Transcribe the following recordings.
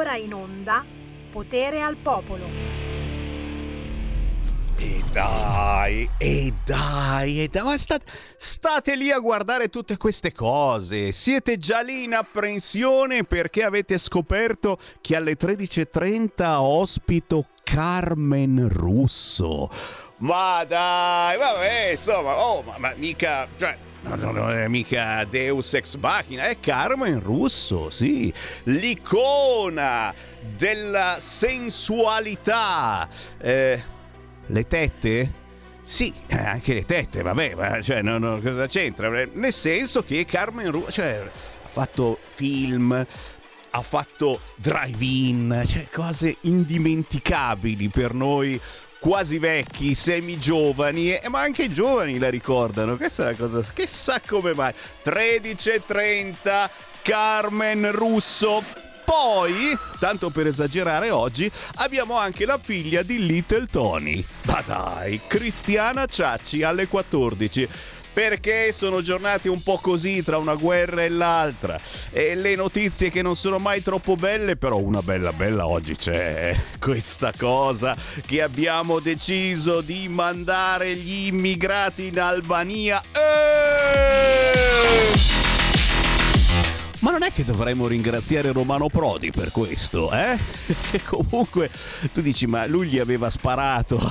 ora in onda Potere al Popolo. E dai, e dai, e dai, ma state, state lì a guardare tutte queste cose. Siete già lì in apprensione perché avete scoperto che alle 13.30 ospito Carmen Russo. Ma dai, vabbè, insomma, oh, ma, ma mica, cioè, No, no, non è mica Deus ex machina, è Carmen Russo, sì, l'icona della sensualità. Eh, le tette? Sì, eh, anche le tette, vabbè, ma cioè, no, no, cosa c'entra? Nel senso che Carmen Russo, cioè, ha fatto film, ha fatto drive-in, cioè cose indimenticabili per noi quasi vecchi, semi giovani, eh, ma anche i giovani la ricordano. Questa è la cosa. Chissà come mai. 13.30, Carmen Russo. Poi, tanto per esagerare oggi, abbiamo anche la figlia di Little Tony. Ma dai, Cristiana Ciacci alle 14 perché sono giornate un po' così tra una guerra e l'altra e le notizie che non sono mai troppo belle però una bella bella oggi c'è questa cosa che abbiamo deciso di mandare gli immigrati in Albania eeeh! Ma non è che dovremmo ringraziare Romano Prodi per questo, eh? E comunque tu dici, ma lui gli aveva sparato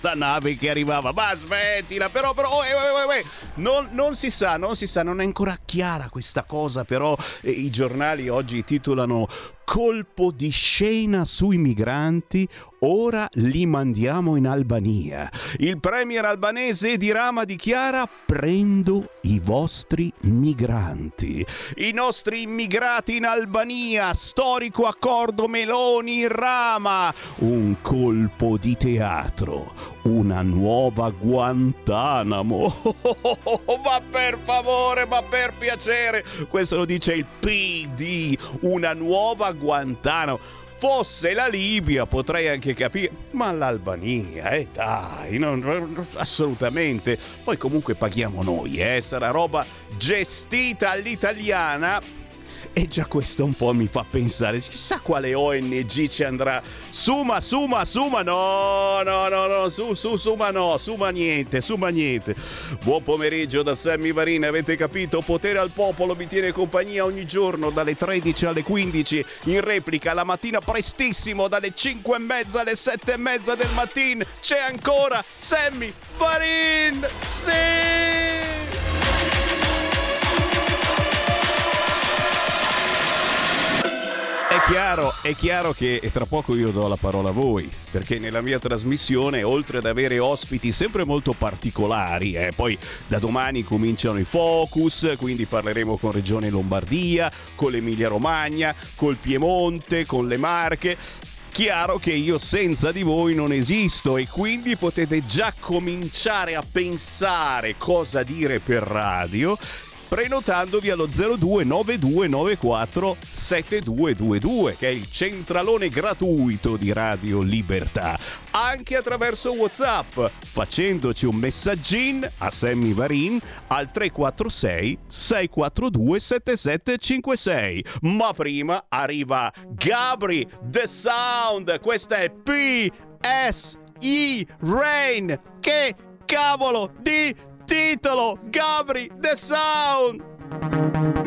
alla nave che arrivava. Ma smettila, però, però, oh, eh, eh, eh, non, non, si sa, non si sa, non è ancora chiara questa cosa, però eh, i giornali oggi titolano colpo di scena sui migranti, ora li mandiamo in Albania. Il premier albanese Edi Rama dichiara prendo i vostri migranti. I nostri immigrati in Albania, storico accordo Meloni-Rama. Un colpo di teatro, una nuova Guantanamo. ma per favore, ma per piacere, questo lo dice il PD, una nuova Guantanamo. Fosse la Libia potrei anche capire, ma l'Albania, eh dai, non, assolutamente. Poi comunque paghiamo noi, eh, sarà roba gestita all'italiana e già questo un po' mi fa pensare, chissà quale ONG ci andrà. Suma, suma, suma, no, no, no, no, su, su, suma no, suma niente, suma niente. Buon pomeriggio da Sammy Varin, avete capito? Potere al popolo mi tiene compagnia ogni giorno dalle 13 alle 15, in replica la mattina prestissimo dalle 5 e mezza alle 7 e mezza del mattino. C'è ancora Sammy Varin! Sì! Chiaro, è chiaro che tra poco io do la parola a voi, perché nella mia trasmissione, oltre ad avere ospiti sempre molto particolari, eh, poi da domani cominciano i focus, quindi parleremo con Regione Lombardia, con l'Emilia Romagna, col Piemonte, con le Marche, chiaro che io senza di voi non esisto e quindi potete già cominciare a pensare cosa dire per radio prenotandovi allo 029294 7222 che è il centralone gratuito di Radio Libertà. Anche attraverso Whatsapp facendoci un messaggin a Sammy Varin al 346 642 7756 ma prima arriva Gabri The Sound questa è PS E Rain. Che cavolo di titolo Gabri The Sound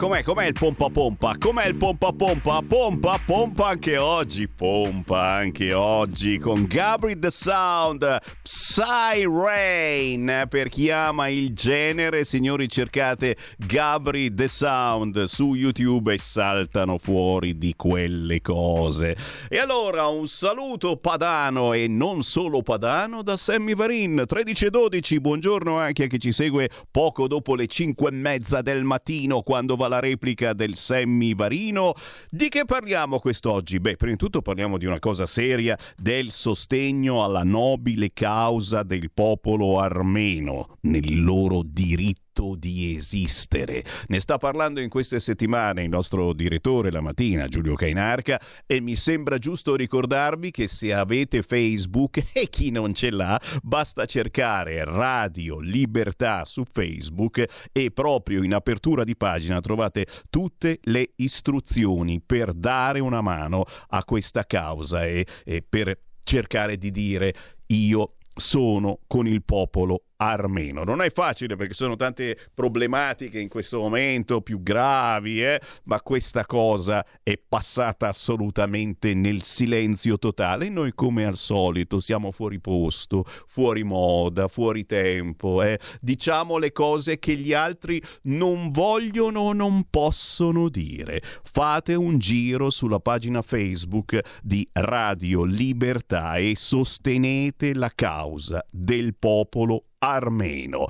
com'è, com'è il pompa pompa? Com'è il pompa pompa? Pompa pompa anche oggi, pompa anche oggi con Gabri The Sound, Psy Rain per chi ama il genere, signori cercate Gabri The Sound su YouTube e saltano fuori di quelle cose. E allora un saluto padano e non solo padano da Sammy Varin, 13 e 12, buongiorno anche a chi ci segue poco dopo le 5 e mezza del mattino quando va la replica del Sammy Varino. Di che parliamo quest'oggi? Beh, prima di tutto parliamo di una cosa seria, del sostegno alla nobile causa del popolo armeno nel loro diritto diritto di esistere. Ne sta parlando in queste settimane il nostro direttore la mattina, Giulio Cainarca, e mi sembra giusto ricordarvi che se avete Facebook e chi non ce l'ha, basta cercare Radio Libertà su Facebook e proprio in apertura di pagina trovate tutte le istruzioni per dare una mano a questa causa e, e per cercare di dire io sono con il popolo armeno. Non è facile perché sono tante problematiche in questo momento più gravi, eh? ma questa cosa è passata assolutamente nel silenzio totale. Noi come al solito siamo fuori posto, fuori moda, fuori tempo. Eh? Diciamo le cose che gli altri non vogliono o non possono dire. Fate un giro sulla pagina Facebook di Radio Libertà e sostenete la causa del popolo armeno.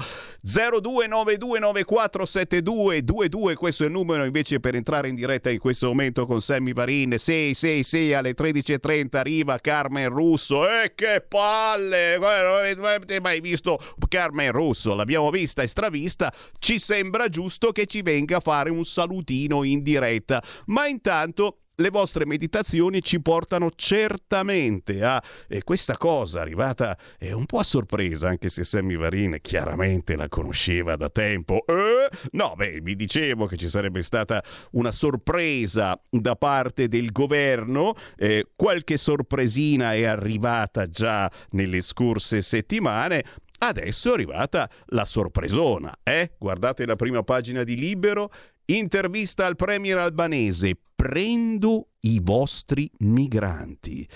0292947222, questo è il numero invece per entrare in diretta in questo momento con Sammy Varin. 666 alle 13.30 arriva Carmen Russo. E che palle! Non avete mai visto Carmen Russo? L'abbiamo vista e stravista. Ci sembra giusto che ci venga a fare un salutino in diretta. Ma intanto le vostre meditazioni ci portano certamente a e questa cosa arrivata è un po' a sorpresa, anche se Sammy Varin chiaramente la conosceva da tempo. Eh? No, beh, vi dicevo che ci sarebbe stata una sorpresa da parte del governo, eh, qualche sorpresina è arrivata già nelle scorse settimane, Adesso è arrivata la sorpresona, eh? Guardate la prima pagina di Libero, intervista al premier albanese, prendo i vostri migranti.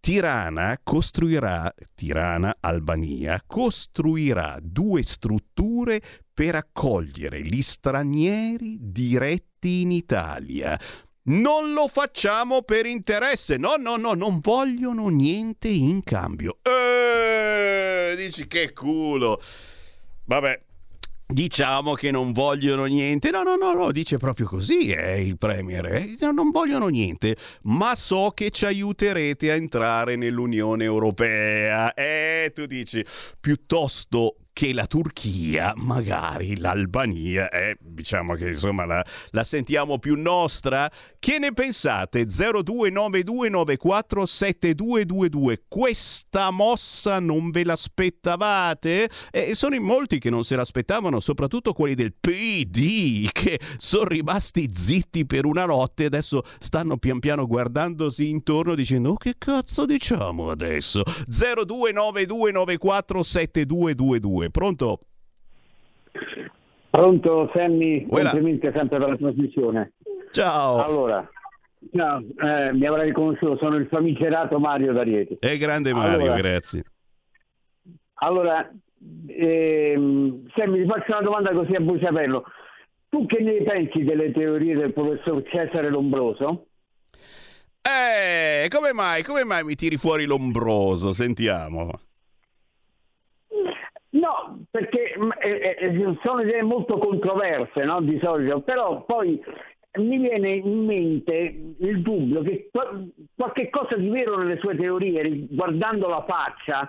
Tirana costruirà, Tirana, Albania, costruirà due strutture per accogliere gli stranieri diretti in Italia. Non lo facciamo per interesse. No, no, no, non vogliono niente in cambio. Eh, dici che culo. Vabbè, Diciamo che non vogliono niente. No, no, no, no, dice proprio così eh, il Premier. Eh. Non vogliono niente, ma so che ci aiuterete a entrare nell'Unione Europea. Eh, tu dici, piuttosto che la Turchia, magari l'Albania, eh, diciamo che insomma la, la, sentiamo più nostra. Che ne pensate? 0292947222. Questa mossa non ve l'aspettavate? E sono in molti che non se l'aspettavano, soprattutto quelli del PD, che sono rimasti zitti per una notte e adesso stanno pian piano guardandosi intorno dicendo oh, che cazzo diciamo adesso? 0292947222 2. Pronto? Pronto Sammy, complimenti sempre per la trasmissione. Ciao. Allora, no, eh, mi avrai riconosciuto, sono il famigerato Mario D'Arieti. E grande Mario, allora, grazie. Allora, ehm, Sammy, ti faccio una domanda così a bruciapello. Tu che ne pensi delle teorie del professor Cesare Lombroso? Eh, come mai? Come mai mi tiri fuori Lombroso? Sentiamo. No, perché eh, eh, sono idee molto controverse no, di solito, però poi mi viene in mente il dubbio che qualche cosa di vero nelle sue teorie, guardando la faccia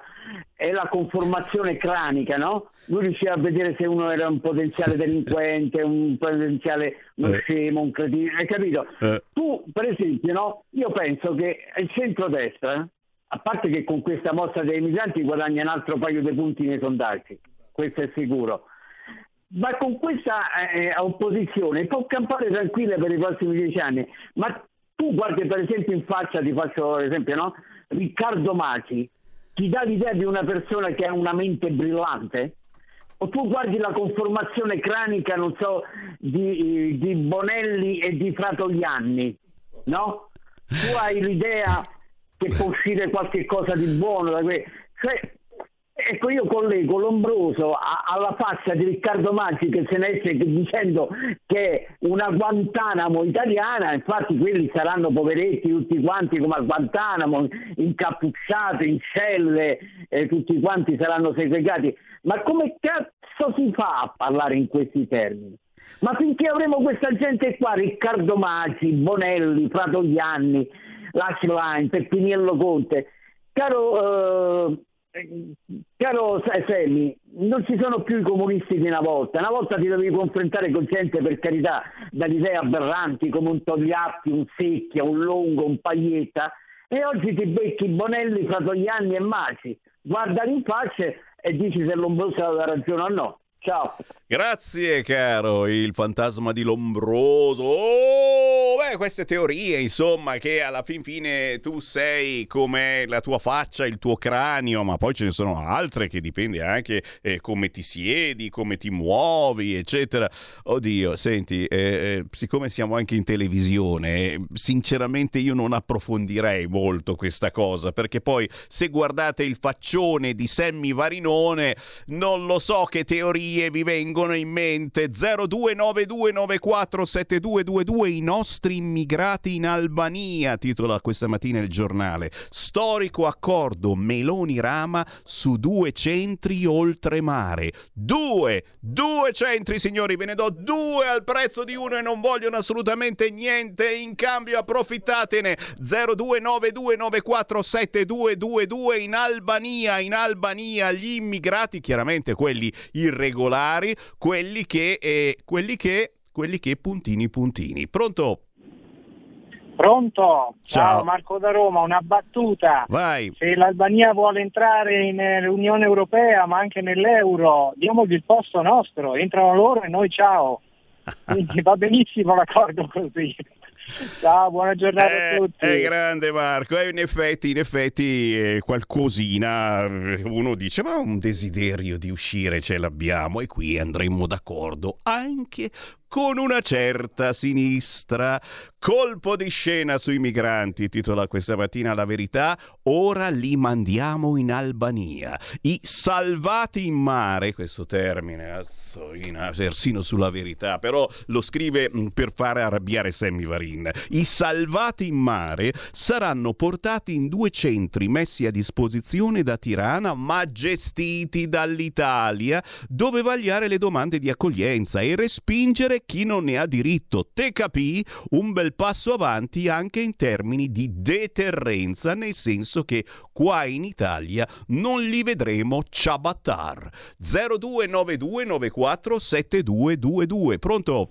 e la conformazione cranica, no? Lui riusciva a vedere se uno era un potenziale delinquente, un potenziale uno eh. scemo, un cretino, hai capito? Eh. Tu, per esempio, no? Io penso che il centrodestra a parte che con questa mossa dei migranti guadagna un altro paio di punti nei sondaggi, questo è sicuro. Ma con questa eh, opposizione può campare tranquilla per i prossimi dieci anni. Ma tu guardi per esempio in faccia, ti faccio l'esempio, no? Riccardo Maci, ti dà l'idea di una persona che ha una mente brillante? O tu guardi la conformazione cranica, non so, di, di Bonelli e di Fratoglianni, no? Tu hai l'idea che può uscire qualche cosa di buono da que- cioè, ecco io collego Lombroso a- alla faccia di Riccardo Maggi che se ne esce dicendo che è una Guantanamo italiana infatti quelli saranno poveretti tutti quanti come a Guantanamo incappucciati in celle e tutti quanti saranno segregati ma come cazzo si fa a parlare in questi termini? Ma finché avremo questa gente qua, Riccardo Maggi, Bonelli, Fratoglianni, Line, Peppiniello Conte. Caro, eh, caro Semmi, non ci sono più i comunisti di una volta. Una volta ti dovevi confrontare con gente, per carità, dall'idea aberranti come un Togliatti, un Secchia, un Longo, un Paglietta. E oggi ti becchi Bonelli, Fratogliani e Maci. Guardali in faccia e dici se Lombroso aveva ragione o no. Ciao. Grazie caro, il fantasma di Lombroso. Oh, beh, queste teorie, insomma, che alla fin fine tu sei come la tua faccia, il tuo cranio, ma poi ce ne sono altre che dipende anche eh, come ti siedi, come ti muovi, eccetera. Oddio, senti, eh, eh, siccome siamo anche in televisione, sinceramente io non approfondirei molto questa cosa, perché poi se guardate il faccione di Sammy Varinone, non lo so che teorie teorie vi vengono in mente? 0292947222 I nostri immigrati in Albania, titola questa mattina il giornale. Storico accordo Meloni-Rama su due centri oltremare. Due! Due centri, signori, ve ne do due al prezzo di uno e non vogliono assolutamente niente in cambio, approfittatene. 0292947222 in Albania, in Albania gli immigrati, chiaramente quelli irregolari regolari, quelli che, eh, quelli che, quelli che puntini puntini. Pronto? Pronto? Ciao. Ciao. Marco da Roma, una battuta. Vai. Se l'Albania vuole entrare nell'Unione Europea ma anche nell'euro, diamogli il posto nostro, entrano loro e noi ciao. Quindi va benissimo l'accordo così. Ciao, buona giornata eh, a tutti. È grande Marco, eh, in effetti, in effetti eh, qualcosina uno dice ma un desiderio di uscire ce l'abbiamo e qui andremo d'accordo anche con una certa sinistra. Colpo di scena sui migranti, titola questa mattina La Verità. Ora li mandiamo in Albania. I salvati in mare, questo termine, azzoina, persino sulla verità, però lo scrive mm, per fare arrabbiare Sammy Varin. I salvati in mare saranno portati in due centri messi a disposizione da Tirana, ma gestiti dall'Italia, dove vagliare le domande di accoglienza e respingere chi non ne ha diritto. Te capì? Un bel passo avanti anche in termini di deterrenza, nel senso che qua in Italia non li vedremo ciabattar. 0292947222. Pronto?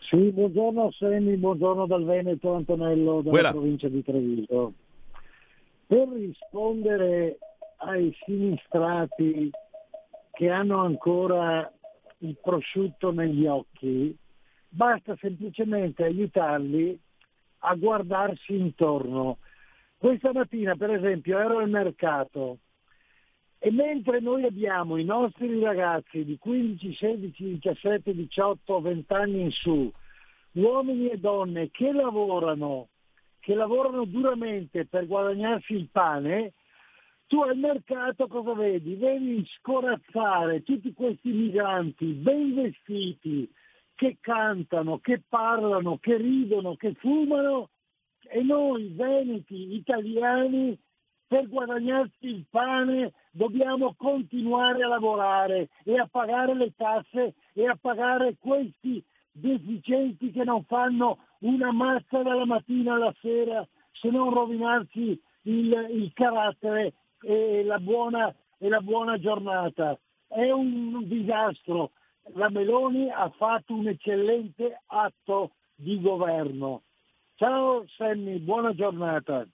Sì, buongiorno Semi, buongiorno dal Veneto, Antonello, dalla Quella. provincia di Treviso. Per rispondere ai sinistrati che hanno ancora il prosciutto negli occhi, basta semplicemente aiutarli a guardarsi intorno. Questa mattina, per esempio, ero al mercato e mentre noi abbiamo i nostri ragazzi di 15, 16, 17, 18, 20 anni in su, uomini e donne che lavorano, che lavorano duramente per guadagnarsi il pane, tu al mercato cosa vedi? Vedi scorazzare tutti questi migranti ben vestiti, che cantano, che parlano, che ridono, che fumano e noi veneti italiani per guadagnarci il pane dobbiamo continuare a lavorare e a pagare le tasse e a pagare questi deficienti che non fanno una mazza dalla mattina alla sera se non rovinarsi il, il carattere e la, buona, e la buona giornata. È un disastro, la Meloni ha fatto un eccellente atto di governo. Ciao Sammy, buona giornata.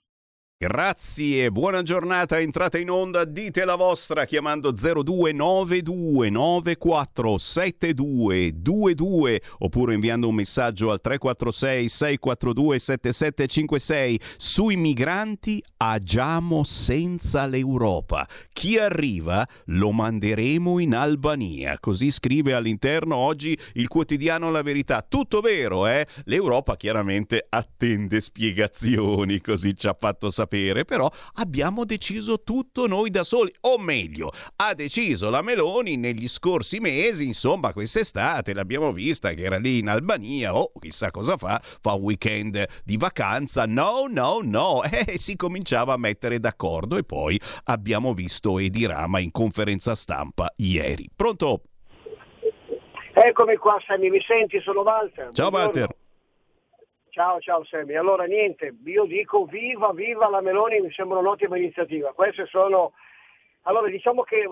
Grazie, buona giornata, entrate in onda, dite la vostra chiamando 0292947222 oppure inviando un messaggio al 346 642 7756 sui migranti agiamo senza l'Europa. Chi arriva lo manderemo in Albania, così scrive all'interno oggi il quotidiano La Verità. Tutto vero, eh? L'Europa chiaramente attende spiegazioni, così ci ha fatto sapere sapere, però abbiamo deciso tutto noi da soli, o meglio, ha deciso la Meloni negli scorsi mesi, insomma quest'estate l'abbiamo vista che era lì in Albania, o oh, chissà cosa fa, fa un weekend di vacanza, no, no, no, e si cominciava a mettere d'accordo e poi abbiamo visto Edi Rama in conferenza stampa ieri. Pronto? Eccomi qua Sammy, mi senti? Sono Walter. Ciao Buongiorno. Walter. Ciao, ciao Sammy. Allora niente, io dico viva, viva la Meloni, mi sembra un'ottima iniziativa. Queste sono... Allora diciamo che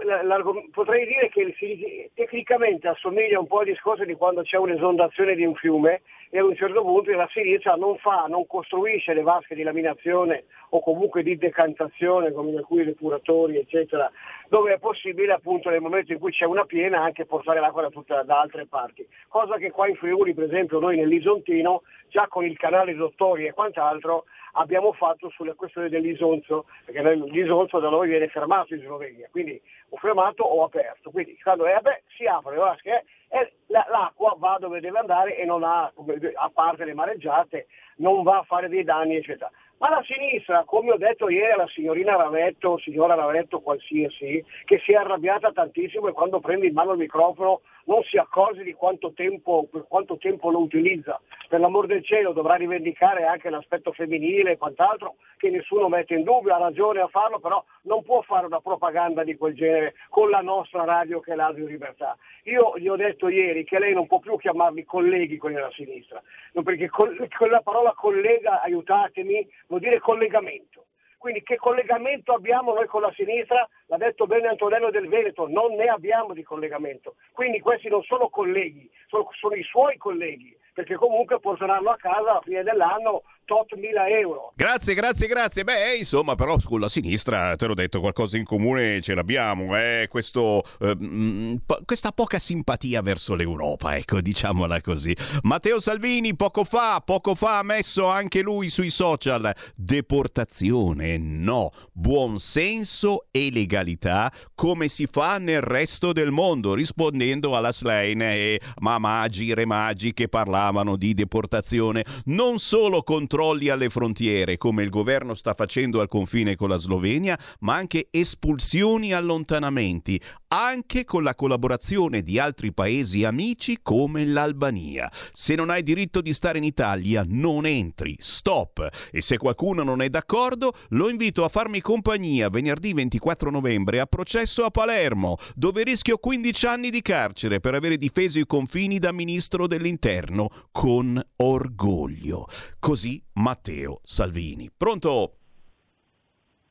potrei dire che tecnicamente assomiglia un po' al discorso di quando c'è un'esondazione di un fiume e a un certo punto la sinistra non fa, non costruisce le vasche di laminazione o comunque di decantazione come in alcuni depuratori eccetera, dove è possibile appunto nel momento in cui c'è una piena anche portare l'acqua da, tutta, da altre parti. Cosa che qua in Friuli per esempio noi nell'Isontino già con il canale Dottori e quant'altro abbiamo fatto sulla questione dell'isonzo, perché l'isonzo da noi viene fermato in Slovenia, quindi o fermato o aperto. Quindi quando è aperto si apre le vasche e l'acqua va dove deve andare e non ha, a parte le mareggiate, non va a fare dei danni, eccetera. Ma la sinistra, come ho detto ieri alla signorina Ravetto, signora Ravetto qualsiasi, che si è arrabbiata tantissimo e quando prende in mano il microfono non si accorge di quanto tempo, per quanto tempo lo utilizza. Per l'amor del cielo dovrà rivendicare anche l'aspetto femminile e quant'altro, che nessuno mette in dubbio, ha ragione a farlo, però non può fare una propaganda di quel genere con la nostra radio che è l'Adio Libertà. Io gli ho detto ieri che lei non può più chiamarmi colleghi quelli della sinistra, perché con, con la parola collega, aiutatemi, vuol dire collegamento. Quindi che collegamento abbiamo noi con la sinistra? L'ha detto bene Antonello del Veneto, non ne abbiamo di collegamento. Quindi questi non sono colleghi, sono, sono i suoi colleghi, perché comunque porteranno a casa alla fine dell'anno tot mila euro. Grazie, grazie, grazie. Beh, insomma, però con la sinistra, te l'ho detto, qualcosa in comune ce l'abbiamo. Eh? Questo, eh, questa poca simpatia verso l'Europa, ecco, diciamola così. Matteo Salvini poco fa, poco fa ha messo anche lui sui social deportazione, no, buon senso e legalità come si fa nel resto del mondo, rispondendo alla Slane e Mamagi, Remagi che parlavano di deportazione. Non solo controlli alle frontiere, come il governo sta facendo al confine con la Slovenia, ma anche espulsioni e allontanamenti, anche con la collaborazione di altri paesi amici come l'Albania. Se non hai diritto di stare in Italia, non entri. Stop. E se qualcuno non è d'accordo, lo invito a farmi compagnia venerdì 24 novembre a processo a Palermo, dove rischio 15 anni di carcere per aver difeso i confini da ministro dell'Interno con orgoglio. Così Matteo Salvini. Pronto?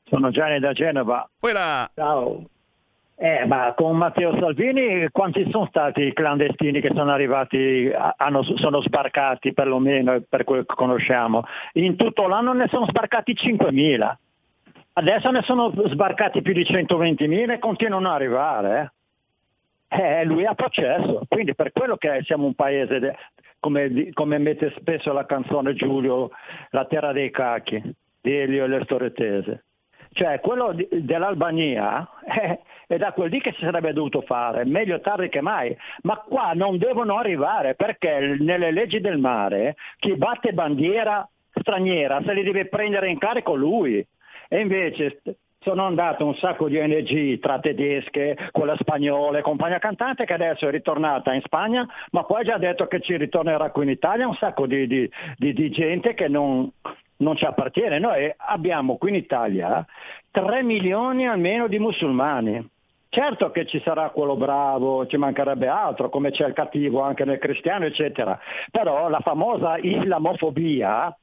Sono Gianni da Genova. Quella. Ciao. Eh, ma con Matteo Salvini quanti sono stati i clandestini che sono arrivati, hanno, sono sbarcati perlomeno per quel che conosciamo? In tutto l'anno ne sono sbarcati 5.000. Adesso ne sono sbarcati più di 120.000 e continuano ad arrivare. Eh. Eh, lui ha processo, quindi per quello che siamo un paese, de, come, come, mette spesso la canzone Giulio, la terra dei cacchi, di Elio e le Storetese. Cioè quello di, dell'Albania eh, è da quel lì che si sarebbe dovuto fare, meglio tardi che mai, ma qua non devono arrivare perché nelle leggi del mare chi batte bandiera straniera se li deve prendere in carico lui. E invece sono andate un sacco di ONG tra tedesche, quella spagnola e compagnia cantante che adesso è ritornata in Spagna, ma poi ha già detto che ci ritornerà qui in Italia un sacco di, di, di, di gente che non, non ci appartiene. Noi abbiamo qui in Italia 3 milioni almeno di musulmani. Certo che ci sarà quello bravo, ci mancherebbe altro, come c'è il cattivo anche nel cristiano, eccetera. Però la famosa islamofobia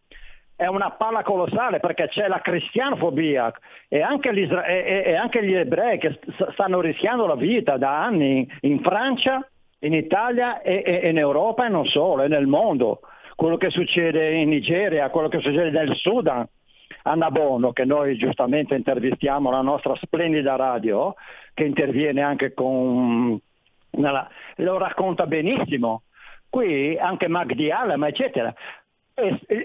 è una palla colossale perché c'è la cristianofobia e anche, e, e anche gli ebrei che stanno rischiando la vita da anni in Francia, in Italia e, e in Europa e non solo, e nel mondo quello che succede in Nigeria, quello che succede nel Sudan, a Nabono, che noi giustamente intervistiamo la nostra splendida radio, che interviene anche con... Nella, lo racconta benissimo. Qui anche Magdi Alam, eccetera.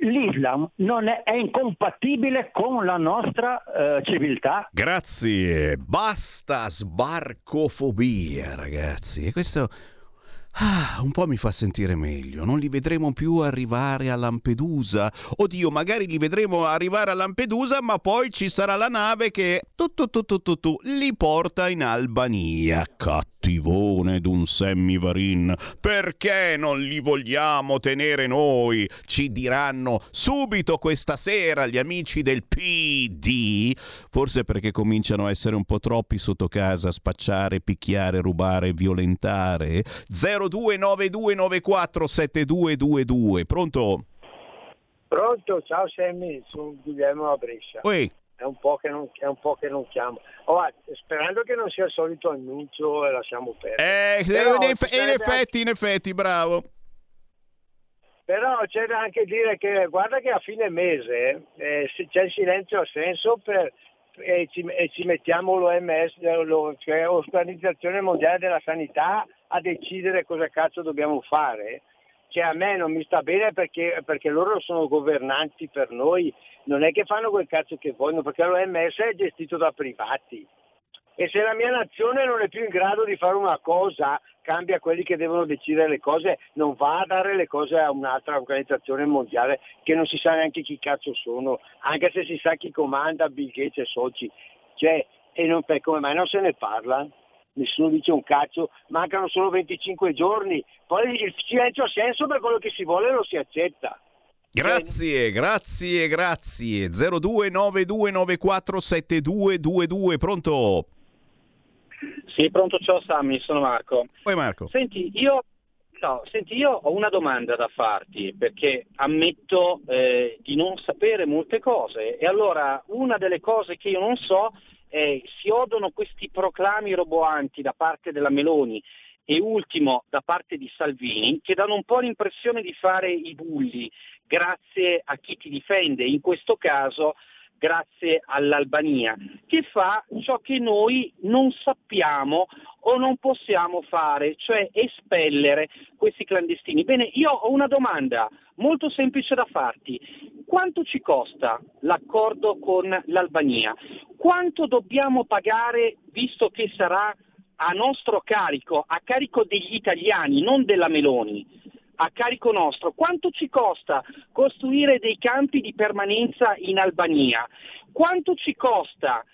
L'Islam non è, è, incompatibile con la nostra eh, civiltà. Grazie, basta sbarcofobia ragazzi. E questo Ah, un po' mi fa sentire meglio. Non li vedremo più arrivare a Lampedusa. Oddio, magari li vedremo arrivare a Lampedusa, ma poi ci sarà la nave che tu, tu, tu, tu, tu, tu li porta in Albania. Cattivone d'un Semmivarin. Perché non li vogliamo tenere noi? Ci diranno subito questa sera gli amici del PD. Forse perché cominciano a essere un po' troppi sotto casa, spacciare, picchiare, rubare, violentare. Zero 0292947222. Pronto? Pronto, ciao Sammy, sono Guglielmo a Brescia. Oi. È un, po che non, è un po' che non chiamo. Oh, sperando che non sia il solito annuncio e lasciamo perdere. Eh, Però, in, eff- in effetti, in effetti, bravo. Però c'è da anche dire che guarda che a fine mese eh, c'è il silenzio assenso per, e, ci, e ci mettiamo l'OMS, cioè l'Organizzazione Mondiale della Sanità, a decidere cosa cazzo dobbiamo fare, che a me non mi sta bene perché, perché loro sono governanti per noi, non è che fanno quel cazzo che vogliono, perché l'OMS è gestito da privati. E se la mia nazione non è più in grado di fare una cosa, cambia quelli che devono decidere le cose, non va a dare le cose a un'altra organizzazione mondiale che non si sa neanche chi cazzo sono, anche se si sa chi comanda Bill Gates e Soci. Cioè, e non, come mai non se ne parla? nessuno dice un cazzo, mancano solo 25 giorni, poi il silenzio ha senso per quello che si vuole lo si accetta. Grazie, grazie, grazie. 0292947222, pronto? Sì, pronto, ciao Sammy, sono Marco. Poi Marco. Senti, io, no, senti, io ho una domanda da farti perché ammetto eh, di non sapere molte cose e allora una delle cose che io non so eh, si odono questi proclami roboanti da parte della Meloni e ultimo da parte di Salvini che danno un po' l'impressione di fare i bulli, grazie a chi ti difende, in questo caso grazie all'Albania, che fa ciò che noi non sappiamo o non possiamo fare, cioè espellere questi clandestini. Bene, io ho una domanda molto semplice da farti. Quanto ci costa l'accordo con l'Albania? Quanto dobbiamo pagare, visto che sarà a nostro carico, a carico degli italiani, non della Meloni? A carico nostro. Quanto ci costa costruire dei campi di permanenza in Albania? Quanto ci costa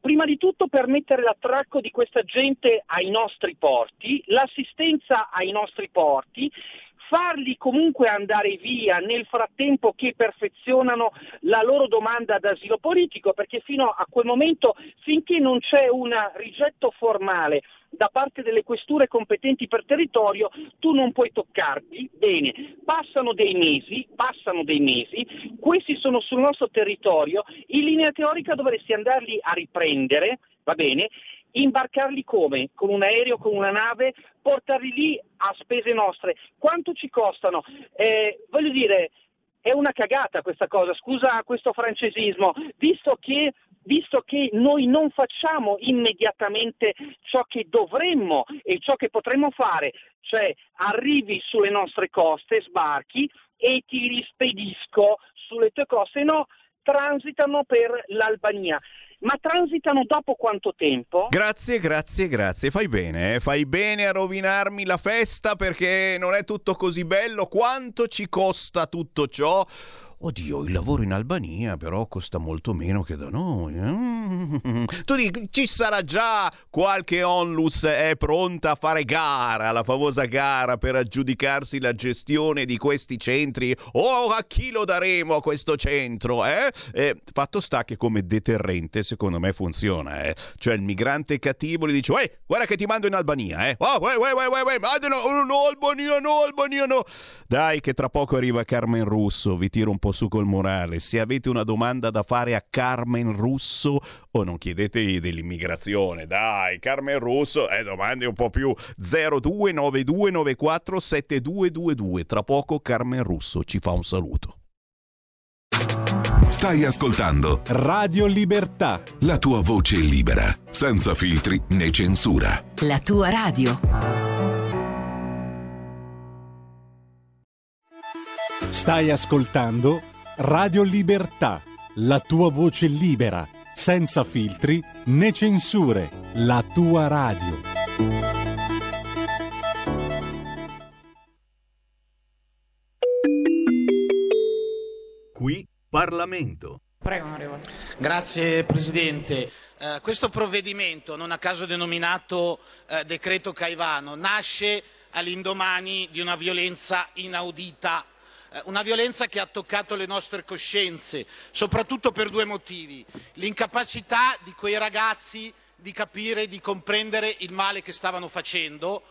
prima di tutto permettere l'attracco di questa gente ai nostri porti, l'assistenza ai nostri porti, farli comunque andare via nel frattempo che perfezionano la loro domanda d'asilo politico, perché fino a quel momento, finché non c'è un rigetto formale da parte delle questure competenti per territorio, tu non puoi toccarti. Bene, passano dei mesi, passano dei mesi, questi sono sul nostro territorio, in linea teorica dovresti andarli a riprendere, va bene, imbarcarli come? Con un aereo, con una nave, portarli lì a spese nostre. Quanto ci costano? Eh, voglio dire, è una cagata questa cosa, scusa questo francesismo, visto che visto che noi non facciamo immediatamente ciò che dovremmo e ciò che potremmo fare, cioè arrivi sulle nostre coste, sbarchi e ti rispedisco sulle tue coste, no, transitano per l'Albania. Ma transitano dopo quanto tempo? Grazie, grazie, grazie. Fai bene, eh? fai bene a rovinarmi la festa perché non è tutto così bello. Quanto ci costa tutto ciò? Oddio, il lavoro in Albania però costa molto meno che da noi. Mm. Tu dici, ci sarà già qualche onlus è pronta a fare gara, la famosa gara per aggiudicarsi la gestione di questi centri? Oh, a chi lo daremo a questo centro? Eh? Eh, fatto sta che come deterrente secondo me funziona. Eh? Cioè il migrante cattivo gli dice, Uè, guarda che ti mando in Albania. Eh? Oh, uè, uè, uè, uè, uè, no, no, Albania, no, Albania, no. Dai che tra poco arriva Carmen Russo, vi tiro un po' su col morale. Se avete una domanda da fare a Carmen Russo o non chiedete dell'immigrazione, dai, Carmen Russo, eh, domande un po' più 0292947222. Tra poco Carmen Russo ci fa un saluto. Stai ascoltando Radio Libertà. La tua voce libera, senza filtri né censura. La tua radio. Stai ascoltando Radio Libertà, la tua voce libera, senza filtri né censure, la tua radio. Qui Parlamento. Prego, onorevole. Grazie Presidente. Uh, questo provvedimento, non a caso denominato uh, decreto Caivano, nasce all'indomani di una violenza inaudita eh, una violenza che ha toccato le nostre coscienze, soprattutto per due motivi. L'incapacità di quei ragazzi di capire e di comprendere il male che stavano facendo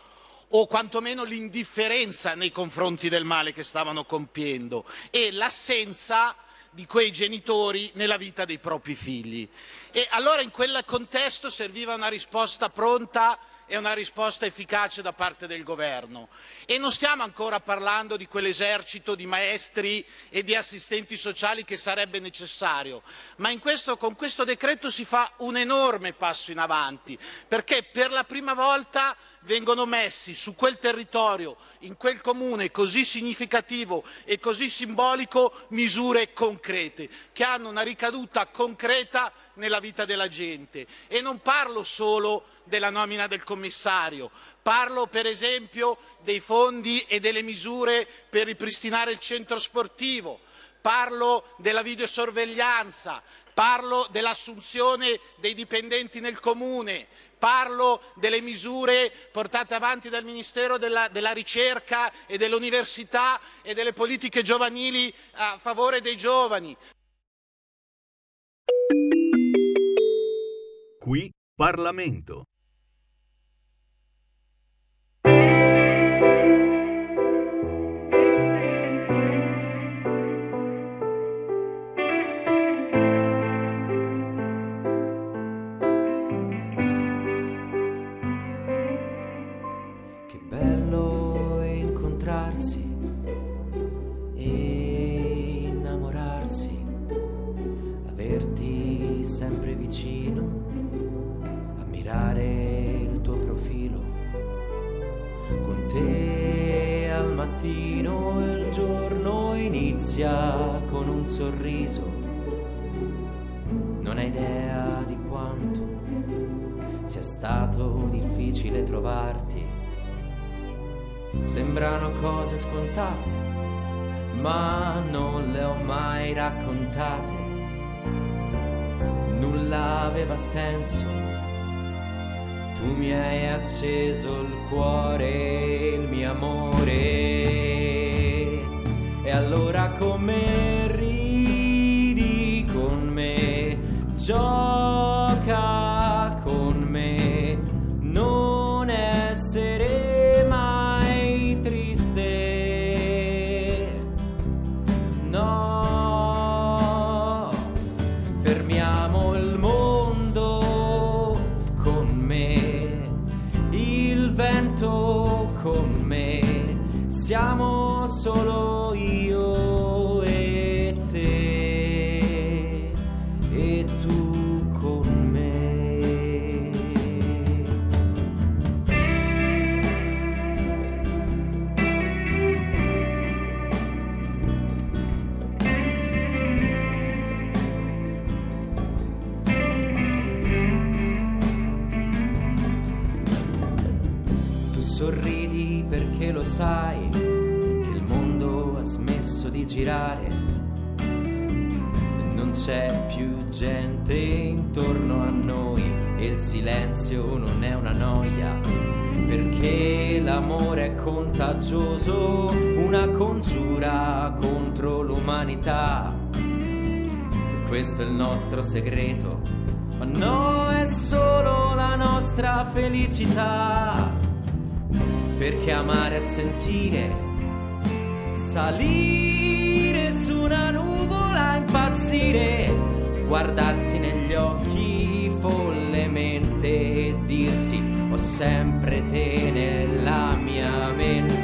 o quantomeno l'indifferenza nei confronti del male che stavano compiendo e l'assenza di quei genitori nella vita dei propri figli. E allora in quel contesto serviva una risposta pronta e una risposta efficace da parte del governo. E non stiamo ancora parlando di quell'esercito di maestri e di assistenti sociali che sarebbe necessario, ma questo, con questo decreto si fa un enorme passo in avanti, perché per la prima volta vengono messi su quel territorio, in quel comune così significativo e così simbolico, misure concrete, che hanno una ricaduta concreta nella vita della gente. E non parlo solo della nomina del commissario, parlo per esempio dei fondi e delle misure per ripristinare il centro sportivo, parlo della videosorveglianza, parlo dell'assunzione dei dipendenti nel comune, parlo delle misure portate avanti dal Ministero della, della, ricerca e dell'università e delle politiche giovanili a favore dei giovani. Qui Parlamento. Mattino il giorno inizia con un sorriso. Non hai idea di quanto sia stato difficile trovarti. Sembrano cose scontate, ma non le ho mai raccontate. Nulla aveva senso. Tu mi hai acceso il cuore, il mio amore. E allora come ridi con me, gioca c'è più gente intorno a noi e il silenzio non è una noia. Perché l'amore è contagioso, una congiura contro l'umanità. Questo è il nostro segreto, ma no, è solo la nostra felicità. Perché amare è sentire salire su una nuvola, impazzire, guardarsi negli occhi follemente e dirsi ho sempre te nella mia mente.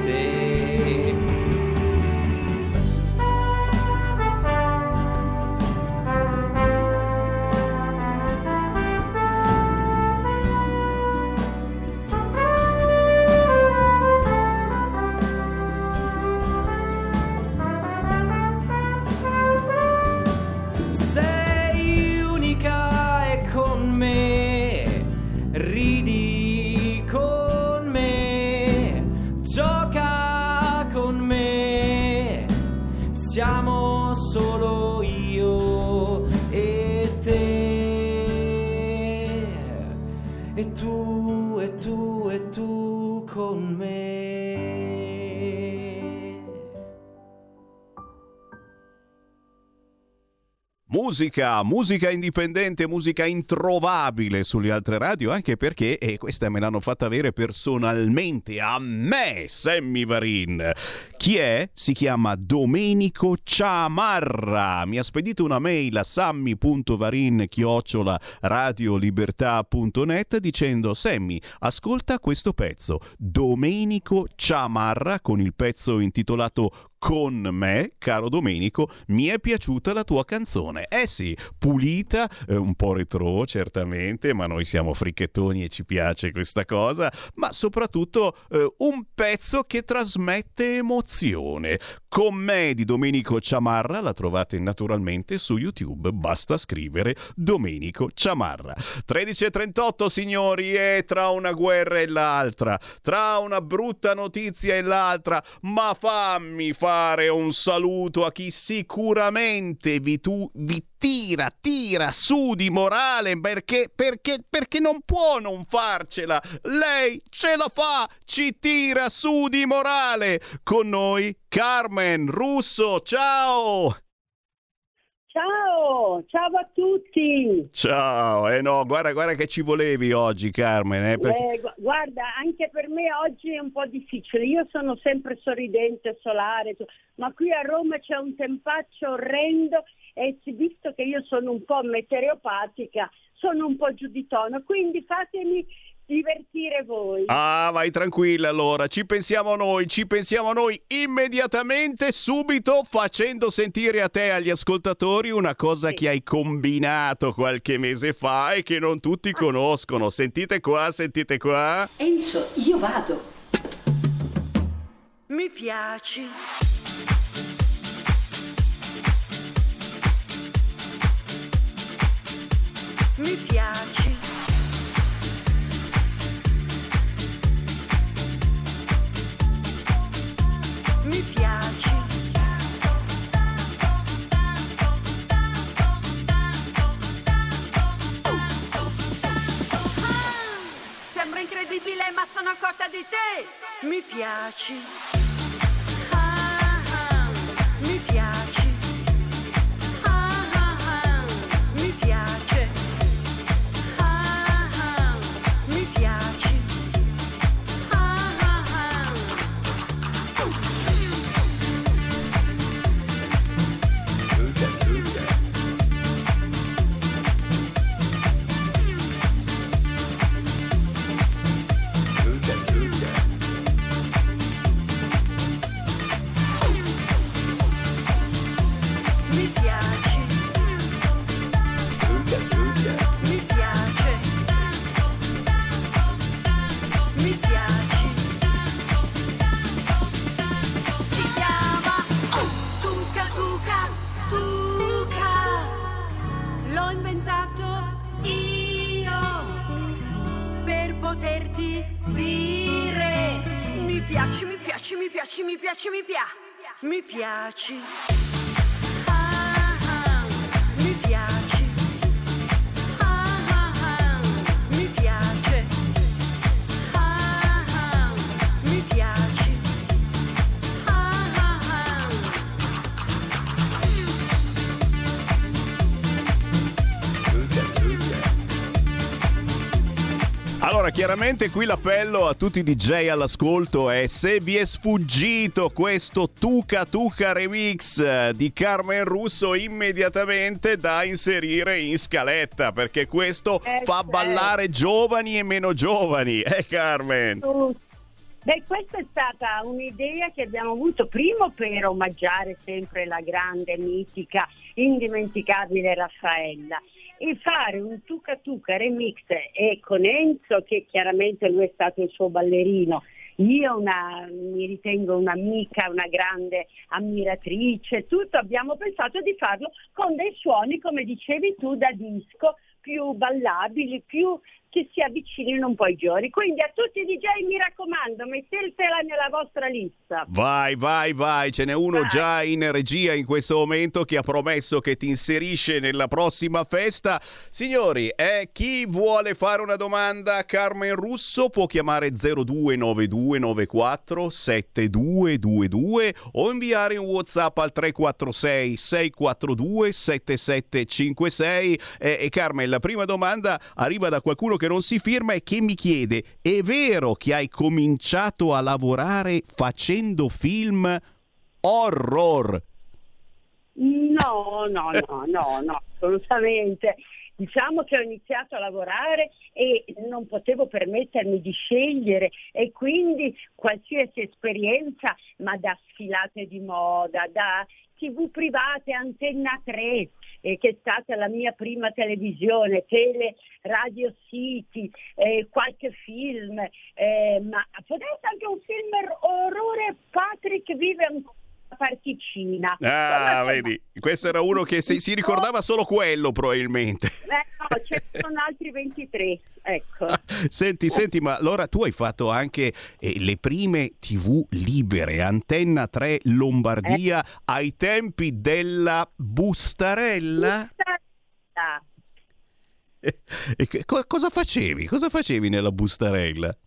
Musica, musica indipendente, musica introvabile sulle altre radio, anche perché, e questa me l'hanno fatta avere personalmente a me, Sammy Varin. Chi è? Si chiama Domenico Ciamarra. Mi ha spedito una mail a sammy.varin chiocciola radiolibertà.net dicendo Sammy, ascolta questo pezzo. Domenico Ciamarra con il pezzo intitolato con me, caro Domenico, mi è piaciuta la tua canzone. Eh sì, pulita, eh, un po' retro certamente, ma noi siamo fricchettoni e ci piace questa cosa, ma soprattutto eh, un pezzo che trasmette emozione. Con me di Domenico Ciamarra la trovate naturalmente su YouTube, basta scrivere Domenico Ciamarra. 13.38 signori e tra una guerra e l'altra, tra una brutta notizia e l'altra, ma fammi fare fare un saluto a chi sicuramente vi, tu, vi tira, tira su di morale perché, perché, perché non può non farcela. Lei ce la fa, ci tira su di morale. Con noi Carmen Russo, ciao! Ciao, ciao a tutti. Ciao, eh no, guarda, guarda che ci volevi oggi Carmen. Eh, perché... eh, guarda, anche per me oggi è un po' difficile. Io sono sempre sorridente, solare, ma qui a Roma c'è un tempaccio orrendo e visto che io sono un po' meteoropatica, sono un po' giù di tono, quindi fatemi divertire voi. Ah, vai tranquilla allora, ci pensiamo noi, ci pensiamo noi immediatamente, subito, facendo sentire a te e agli ascoltatori una cosa sì. che hai combinato qualche mese fa e che non tutti conoscono. Sentite qua, sentite qua. Enzo, io vado. Mi piaci. Piaci. Chiaramente qui l'appello a tutti i DJ all'ascolto è se vi è sfuggito questo Tuca Tuca remix di Carmen Russo immediatamente da inserire in scaletta perché questo eh, fa certo. ballare giovani e meno giovani, eh Carmen? Beh, questa è stata un'idea che abbiamo avuto primo per omaggiare sempre la grande, mitica, indimenticabile Raffaella e fare un Tuca Tuca remix e con Enzo che chiaramente lui è stato il suo ballerino. Io una, mi ritengo un'amica, una grande ammiratrice, tutto abbiamo pensato di farlo con dei suoni, come dicevi tu, da disco, più ballabili, più che si avvicinino un po' i giorni. Quindi a tutti i DJ mi raccomando, mettetela nella vostra lista. Vai, vai, vai, ce n'è uno vai. già in regia in questo momento che ha promesso che ti inserisce nella prossima festa. Signori, eh, chi vuole fare una domanda a Carmen Russo può chiamare 029294 7222 o inviare un WhatsApp al 346 642 7756 eh, e Carmen, la prima domanda arriva da qualcuno che che non si firma e che mi chiede: è vero che hai cominciato a lavorare facendo film horror? No, no, no, no, no, assolutamente. Diciamo che ho iniziato a lavorare e non potevo permettermi di scegliere e quindi qualsiasi esperienza, ma da sfilate di moda, da tv private, antenna 3, eh, che è stata la mia prima televisione, Tele Radio City, eh, qualche film, eh, ma potrebbe anche un film orrore Patrick vive ancora particina. Ah, vedi, questo era uno che si, si ricordava solo quello probabilmente. Eh, no, ce ne sono altri 23, ecco. senti, senti, ma allora tu hai fatto anche eh, le prime tv libere, Antenna 3 Lombardia, eh. ai tempi della Bustarella? Bustarella. E, co- cosa facevi? Cosa facevi nella Bustarella?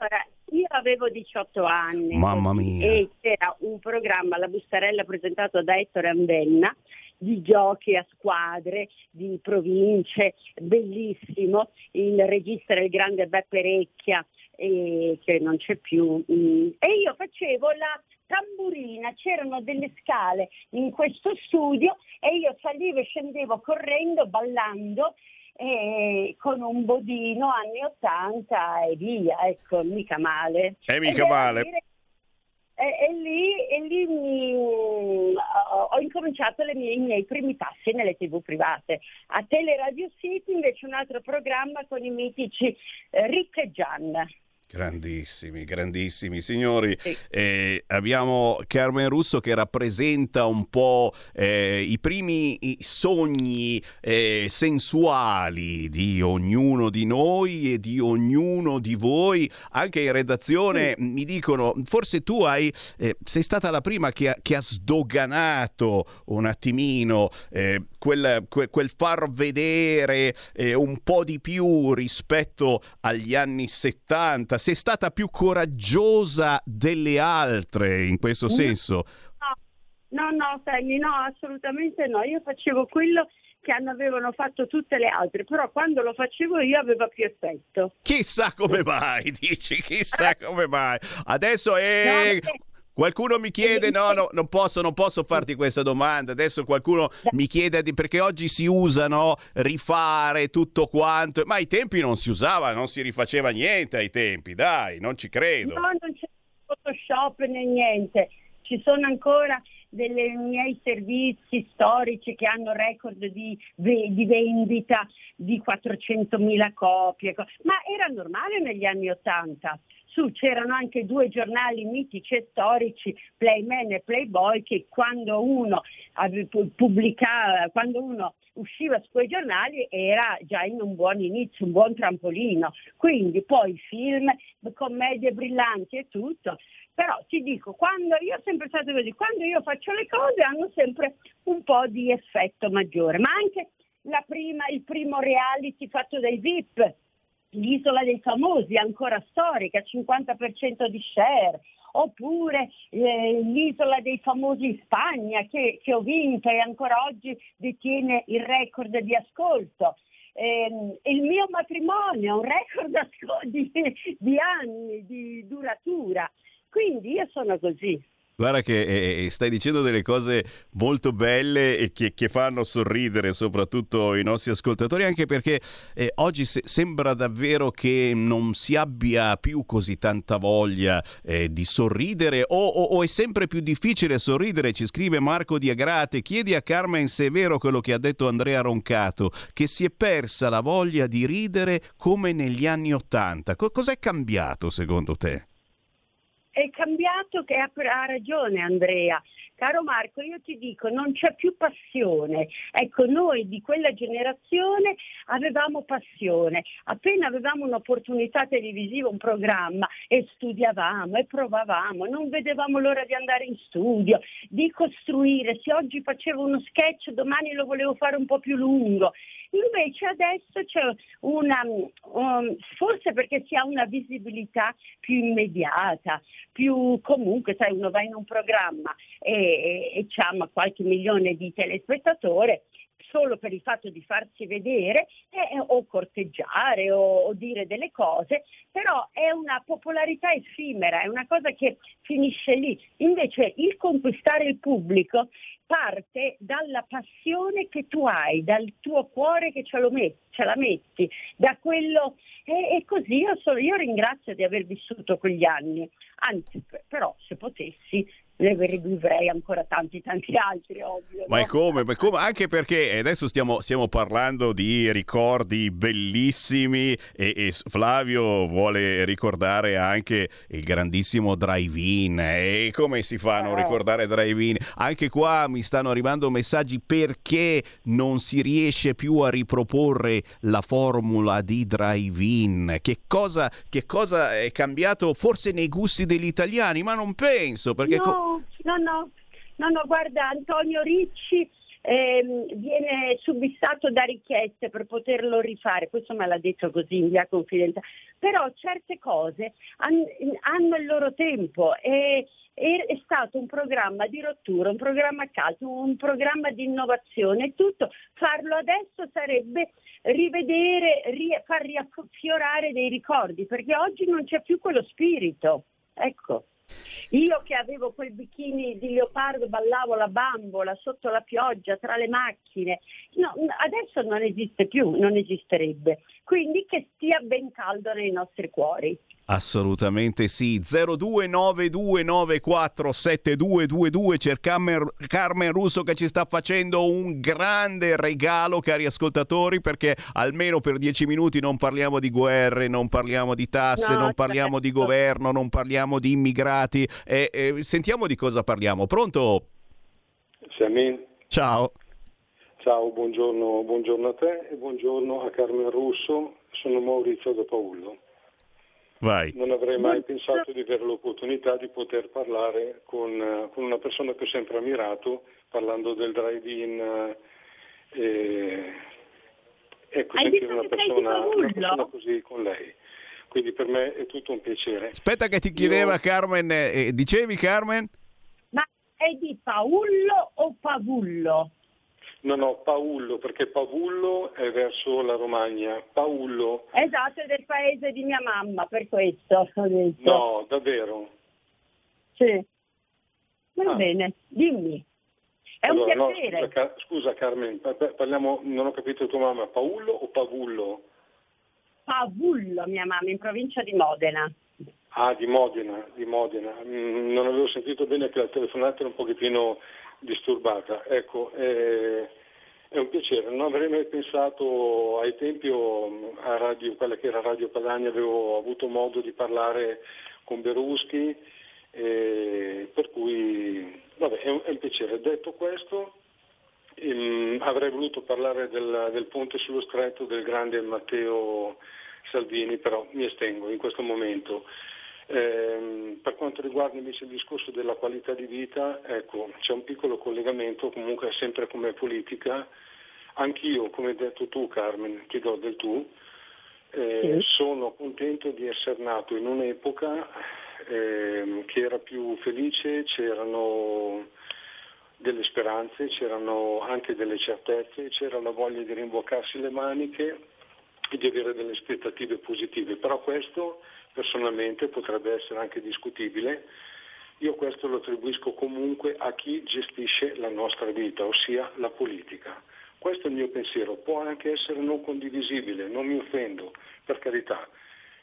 Avevo 18 anni. Mamma mia. E c'era un programma, La Bustarella, presentato da Ettore Andenna, di giochi a squadre, di province, bellissimo. Il regista era il grande Beppe Recchia, eh, che non c'è più. Mm. E io facevo la tamburina, c'erano delle scale in questo studio e io salivo e scendevo correndo, ballando e con un bodino anni 80 e via, ecco, mica male. E mica male. Dire, e, e, lì, e lì mi, ho incominciato mie, i miei primi passi nelle tv private. A Teleradio City invece un altro programma con i mitici eh, Rick e Gian. Grandissimi, grandissimi signori. Sì. Eh, abbiamo Carmen Russo che rappresenta un po' eh, i primi sogni eh, sensuali di ognuno di noi e di ognuno di voi. Anche in redazione sì. mi dicono, forse tu hai, eh, sei stata la prima che ha, che ha sdoganato un attimino eh, quel, quel, quel, far vedere eh, un po' di più rispetto agli anni 70 sei stata più coraggiosa delle altre in questo no, senso? No, no, Sammy, no, assolutamente no. Io facevo quello che avevano fatto tutte le altre, però quando lo facevo io aveva più effetto. Chissà come mai, dici, chissà come mai. Adesso è... No, perché... Qualcuno mi chiede, no, no, non posso, non posso farti questa domanda. Adesso qualcuno mi chiede di, perché oggi si usano rifare tutto quanto, ma ai tempi non si usava, non si rifaceva niente ai tempi, dai, non ci credo. No, non c'è Photoshop né niente. Ci sono ancora dei miei servizi storici che hanno record di, di vendita di 400.000 copie, ma era normale negli anni Ottanta su c'erano anche due giornali mitici e storici, Playman e Playboy, che quando uno pubblicava, quando uno usciva su quei giornali era già in un buon inizio, un buon trampolino. Quindi poi film, commedie brillanti e tutto. Però ti dico, quando io ho sempre stato così, quando io faccio le cose hanno sempre un po' di effetto maggiore, ma anche prima, il primo reality fatto dai VIP, l'isola dei famosi, ancora storica, 50% di share, oppure eh, l'isola dei famosi in Spagna che, che, ho vinto e ancora oggi detiene il record di ascolto. Eh, il mio matrimonio, un record di, di anni di duratura. Quindi io sono così. Guarda che eh, eh, stai dicendo delle cose molto belle e che, che, fanno sorridere soprattutto i nostri ascoltatori, anche perché eh, oggi se- sembra davvero che non si abbia più così tanta voglia eh, di sorridere o, o, o, è sempre più difficile sorridere, ci scrive Marco di Agrate, chiedi a Carmen se è vero quello che ha detto Andrea Roncato, che si è persa la voglia di ridere come negli anni Ottanta. Co- cos'è cambiato secondo te? È cambiato che ha, ha ragione Andrea. Caro Marco, io ti dico, non c'è più passione. Ecco, noi di quella generazione avevamo passione. Appena avevamo un'opportunità televisiva, un programma, e studiavamo e provavamo, non vedevamo l'ora di andare in studio, di costruire. Se oggi facevo uno sketch, domani lo volevo fare un po' più lungo. Invece adesso c'è una, um, forse perché si ha una visibilità più immediata, più comunque, sai, uno va in un programma e, e, e ha qualche milione di telespettatori, solo per il fatto di farsi vedere eh, o corteggiare o, o, dire delle cose, però è una popolarità effimera, è una cosa che finisce lì. Invece il conquistare il pubblico parte dalla passione che tu hai, dal tuo cuore che ce, metti, ce la metti, da quello... E, e così io, sono, io ringrazio di aver vissuto quegli anni, anzi però se potessi ne vivrei ancora tanti tanti altri, ovvio. Ma no? come? Ma come? Anche perché adesso stiamo, stiamo, parlando di ricordi bellissimi e, e, Flavio vuole ricordare anche il grandissimo drive-in. E come si fa a non eh. ricordare drive-in? Anche qua mi stanno arrivando messaggi perché non si riesce più a riproporre la formula di drive-in. Che cosa, che cosa è cambiato forse nei gusti degli italiani? Ma non penso perché... No no, no, no, no, guarda, Antonio Ricci ehm, viene subissato da richieste per poterlo rifare, questo me l'ha detto così in via confidenza, però certe cose han, hanno il loro tempo e, è stato un programma di rottura, un programma caldo, un programma di innovazione, tutto, farlo adesso sarebbe rivedere, ri, far riaffiorare dei ricordi, perché oggi non c'è più quello spirito, ecco. Io che avevo quel bikini di leopardo, ballavo la bambola sotto la pioggia, tra le macchine. No, adesso non esiste più, non esisterebbe. Quindi che stia ben caldo nei nostri cuori. Assolutamente sì. 0292947222 c'è Carmen, Carmen Russo che ci sta facendo un grande regalo, cari ascoltatori, perché almeno per dieci minuti non parliamo di guerre, non parliamo di tasse, no, non parliamo certo. di governo, non parliamo di immigrati. Eh, eh, sentiamo di cosa parliamo. Pronto? Siamin. Ciao. Ciao, buongiorno, buongiorno a te e buongiorno a Carmen Russo. Sono Maurizio da Paolo. Vai. Non avrei mai pensato di avere l'opportunità di poter parlare con, con una persona che ho sempre ammirato, parlando del drive-in. Eh, ecco, Hai sentire una persona, una persona, così con lei. Quindi per me è tutto un piacere. Aspetta che ti chiedeva Io... Carmen, eh, dicevi Carmen? Ma è di Paullo o Pavullo? No, no, Paullo, perché Pavullo è verso la Romagna. Paullo. Esatto, è del paese di mia mamma, per questo ho detto. No, davvero? Sì. Va ah. bene, dimmi. È allora, un piacere. No, scusa, scusa, Carmen, parliamo, non ho capito tua mamma, Paullo o Pavullo? Pavullo, mia mamma, in provincia di Modena. Ah, di Modena, di Modena. Mm, non avevo sentito bene che la telefonata era un pochettino disturbata. Ecco, eh, è un piacere, non avrei mai pensato ai tempi a radio, quella che era Radio Padania, avevo avuto modo di parlare con Beruschi, eh, per cui vabbè, è, un, è un piacere. Detto questo, ehm, avrei voluto parlare del, del ponte sullo stretto del grande Matteo Salvini, però mi estengo in questo momento. Eh, per quanto riguarda invece il discorso della qualità di vita, ecco, c'è un piccolo collegamento comunque sempre come politica. Anch'io, come hai detto tu Carmen, ti do del tu, eh, sì. sono contento di essere nato in un'epoca eh, che era più felice, c'erano delle speranze, c'erano anche delle certezze, c'era la voglia di rimboccarsi le maniche e di avere delle aspettative positive. Però questo personalmente potrebbe essere anche discutibile. Io questo lo attribuisco comunque a chi gestisce la nostra vita, ossia la politica. Questo è il mio pensiero, può anche essere non condivisibile, non mi offendo, per carità,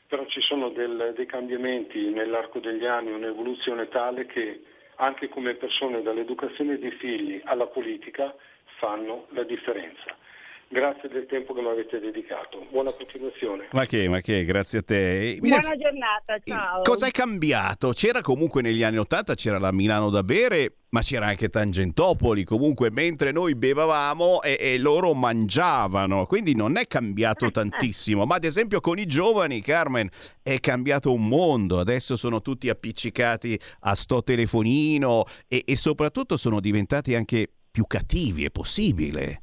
però ci sono del, dei cambiamenti nell'arco degli anni, un'evoluzione tale che anche come persone dall'educazione dei figli alla politica fanno la differenza. Grazie del tempo che mi avete dedicato. Buona continuazione. Ma che, ma che, grazie a te. Buona giornata, ciao. Cosa è cambiato? C'era comunque negli anni Ottanta, c'era la Milano da bere, ma c'era anche Tangentopoli, comunque mentre noi bevavamo e, e loro mangiavano, quindi non è cambiato tantissimo. Ma ad esempio con i giovani, Carmen, è cambiato un mondo. Adesso sono tutti appiccicati a sto telefonino e, e soprattutto sono diventati anche più cattivi, è possibile.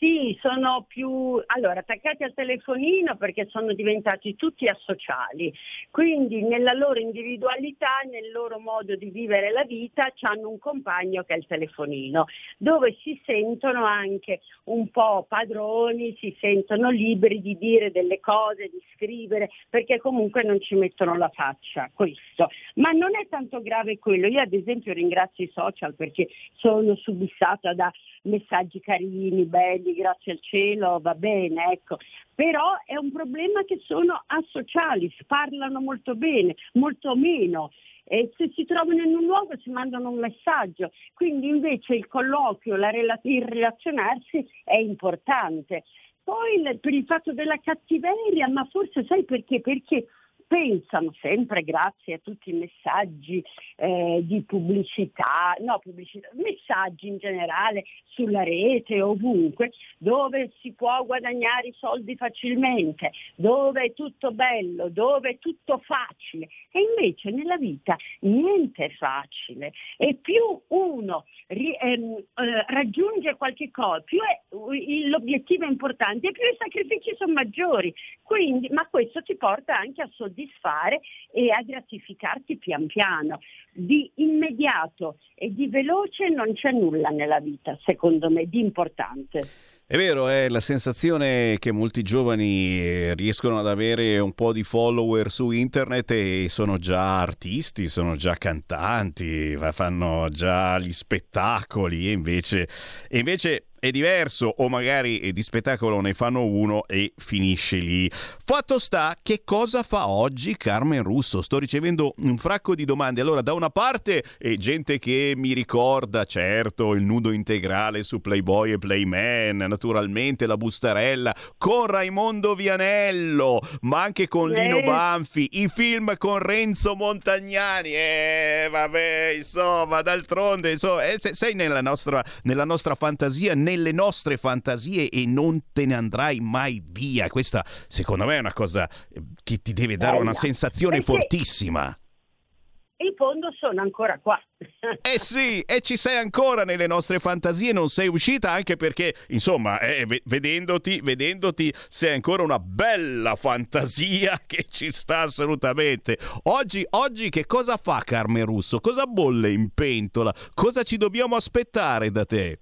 Sì, sono più allora, attaccati al telefonino perché sono diventati tutti asociali, quindi nella loro individualità, nel loro modo di vivere la vita, hanno un compagno che è il telefonino, dove si sentono anche un po' padroni, si sentono liberi di dire delle cose, di scrivere, perché comunque non ci mettono la faccia, questo. Ma non è tanto grave quello, io ad esempio ringrazio i social perché sono subissata da messaggi carini, belli, grazie al cielo, va bene, ecco. Però è un problema che sono asociali, parlano molto bene, molto meno. E se si trovano in un luogo si mandano un messaggio, quindi invece il colloquio, la rela- il relazionarsi è importante. Poi per il fatto della cattiveria, ma forse sai perché? Perché pensano sempre grazie a tutti i messaggi eh, di pubblicità, no pubblicità, messaggi in generale sulla rete, ovunque, dove si può guadagnare i soldi facilmente, dove è tutto bello, dove è tutto facile. E invece nella vita niente è facile. E più uno ri, ehm, eh, raggiunge qualche cosa, più è, l'obiettivo è importante e più i sacrifici sono maggiori. Quindi, ma questo ti porta anche a soddisfare soddisfare e a gratificarti pian piano. Di immediato e di veloce non c'è nulla nella vita, secondo me, di importante. È vero, è la sensazione che molti giovani riescono ad avere un po' di follower su internet e sono già artisti, sono già cantanti, fanno già gli spettacoli e invece, e invece è diverso o magari di spettacolo ne fanno uno e finisce lì. Fatto sta, che cosa fa oggi Carmen Russo? Sto ricevendo un fracco di domande. Allora, da una parte, eh, gente che mi ricorda, certo, il nudo integrale su Playboy e Playman, naturalmente la bustarella, con Raimondo Vianello, ma anche con Lino eh. Banfi, i film con Renzo Montagnani. Eh, vabbè, insomma, d'altronde, insomma, eh, sei nella nostra, nella nostra fantasia, nelle nostre fantasie e non te ne andrai mai via. Questa, secondo me, è una cosa eh, che ti deve dare una sensazione Perché... fortissima in fondo sono ancora qua. eh sì, e ci sei ancora nelle nostre fantasie, non sei uscita anche perché, insomma, eh, vedendoti, vedendoti, sei ancora una bella fantasia che ci sta assolutamente. Oggi, oggi che cosa fa Carmen Russo? Cosa bolle in pentola? Cosa ci dobbiamo aspettare da te?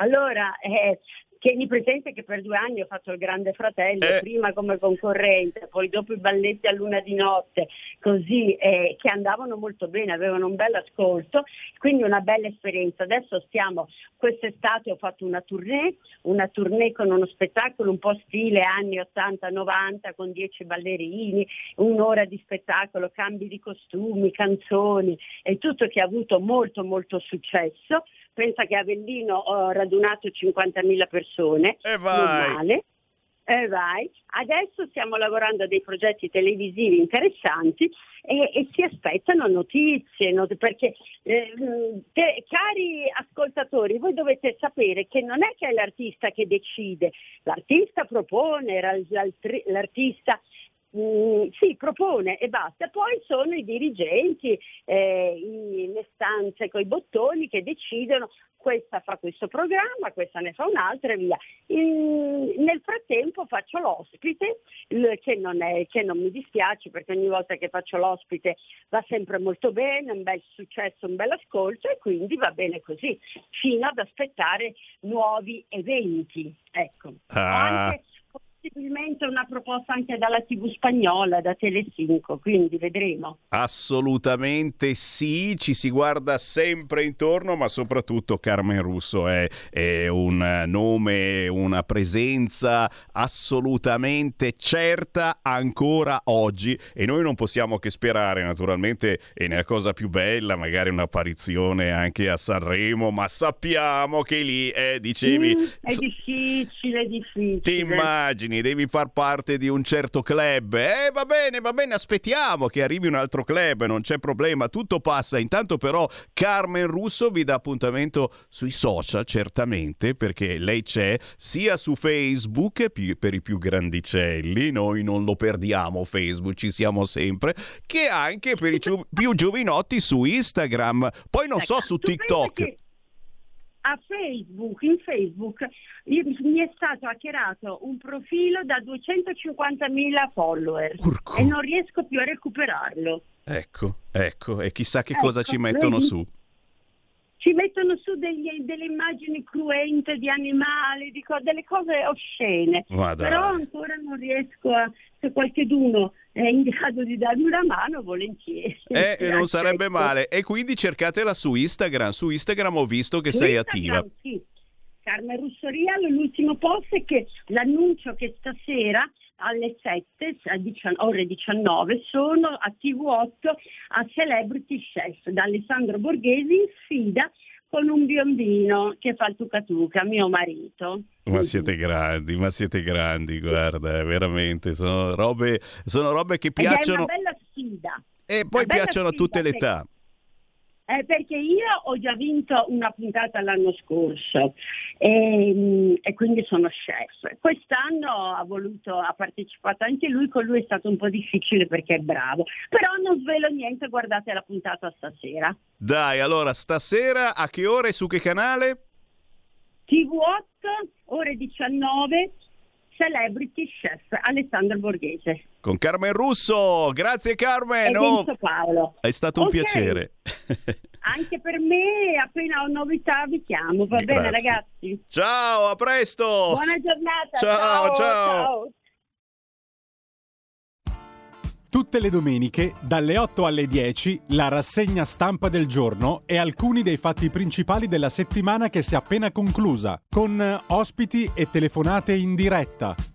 Allora, eh, Tieni presente che per due anni ho fatto il Grande Fratello, eh. prima come concorrente, poi dopo i balletti a luna di notte, così, eh, che andavano molto bene, avevano un bel ascolto, quindi una bella esperienza. Adesso stiamo, quest'estate ho fatto una tournée, una tournée con uno spettacolo un po' stile anni 80-90 con dieci ballerini, un'ora di spettacolo, cambi di costumi, canzoni e tutto che ha avuto molto molto successo pensa che a Avellino ho radunato 50.000 persone, e vai. normale. E vai. Adesso stiamo lavorando a dei progetti televisivi interessanti e, e si aspettano notizie, not- perché eh, te, cari ascoltatori, voi dovete sapere che non è che è l'artista che decide, l'artista propone, l'artista Mm, sì, propone e basta. Poi sono i dirigenti, eh, i, le stanze con i bottoni che decidono questa fa questo programma, questa ne fa un'altra e via. In, nel frattempo faccio l'ospite, che non, è, che non mi dispiace perché ogni volta che faccio l'ospite va sempre molto bene, un bel successo, un bel ascolto e quindi va bene così, fino ad aspettare nuovi eventi. Ecco. Ah. Anche possibilmente una proposta anche dalla TV spagnola, da Telecinco, quindi vedremo. Assolutamente sì, ci si guarda sempre intorno, ma soprattutto Carmen Russo è, è un nome, una presenza assolutamente certa ancora oggi e noi non possiamo che sperare naturalmente e nella cosa più bella, magari un'apparizione anche a Sanremo, ma sappiamo che lì eh, dicevi... Mm, è difficile, è difficile. Ti immagini? Immagini, devi far parte di un certo club. Eh, va bene, va bene, aspettiamo che arrivi un altro club, non c'è problema, tutto passa. Intanto però Carmen Russo vi dà appuntamento sui social, certamente, perché lei c'è sia su Facebook per i più grandicelli, noi non lo perdiamo Facebook, ci siamo sempre, che anche per i più giovinotti su Instagram. Poi non so su TikTok a Facebook, in Facebook mi è stato hackerato un profilo da 250.000 follower Urco. e non riesco più a recuperarlo. Ecco, ecco, e chissà che ecco, cosa ci mettono vedi? su ci mettono su degli, delle immagini cruente di animali, di co- delle cose oscene. Però ancora non riesco a, se qualcuno è in grado di darmi una mano, volentieri. Eh, non sarebbe male. E quindi cercatela su Instagram. Su Instagram ho visto che su sei Instagram, attiva. Sì. Carmen Russorial, l'ultimo post è che l'annuncio che stasera alle 7, a ore 19, sono a TV8 a Celebrity Chef da Alessandro Borghesi in sfida con un biondino che fa il tucatuca, mio marito. Ma siete grandi, ma siete grandi, guarda, veramente, sono robe, sono robe che piacciono. Ed è una bella sfida. E poi piacciono a tutte le età. Eh, perché io ho già vinto una puntata l'anno scorso e, mm, e, quindi sono chef. Quest'anno ha, voluto, ha partecipato anche lui, con lui è stato un po' difficile perché è bravo. Però non svelo niente, guardate la puntata stasera. Dai, allora stasera a che ore e su che canale? TV8, ore 19, Celebrity Chef Alessandro Borghese. Con Carmen Russo, grazie Carmen. E oh, Paolo. È stato okay. un piacere. Anche per me, appena ho novità vi chiamo, va Grazie. bene ragazzi? Ciao, a presto. Buona giornata. Ciao, ciao. ciao. Tutte le domeniche, dalle 8 alle 10, la rassegna stampa del giorno e alcuni dei fatti principali della settimana che si è appena conclusa, con eh, ospiti e telefonate in diretta.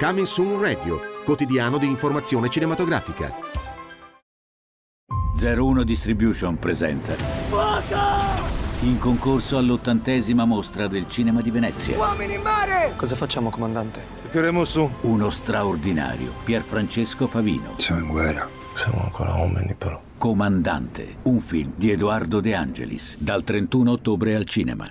Coming Soon Radio, quotidiano di informazione cinematografica. 01 Distribution presenta in concorso all'ottantesima mostra del cinema di Venezia. Uomini in mare! Cosa facciamo, comandante? Tireremo su. Uno straordinario, Pierfrancesco Favino. Siamo in guerra. Siamo ancora uomini, però. Comandante, un film di Edoardo De Angelis, dal 31 ottobre al cinema.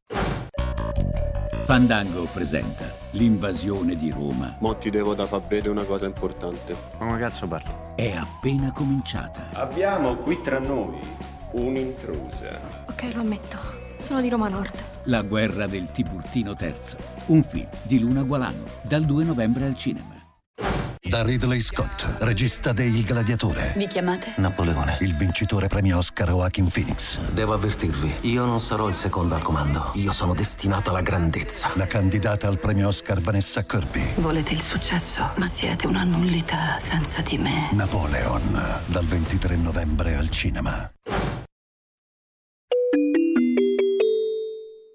Fandango presenta l'invasione di Roma. Mo ti devo da far vedere una cosa importante. Come cazzo parli? È appena cominciata. Abbiamo qui tra noi un'intrusa. Ok, lo ammetto. Sono di Roma Nord. La guerra del Tiburtino III. Un film di Luna Gualano, dal 2 novembre al cinema. Da Ridley Scott, regista de Il Gladiatore. Vi chiamate? Napoleone. Il vincitore premio Oscar Joaquin Phoenix. Devo avvertirvi, io non sarò il secondo al comando. Io sono destinato alla grandezza. La candidata al premio Oscar Vanessa Kirby. Volete il successo, ma siete una nullità senza di me. Napoleon, dal 23 novembre al cinema.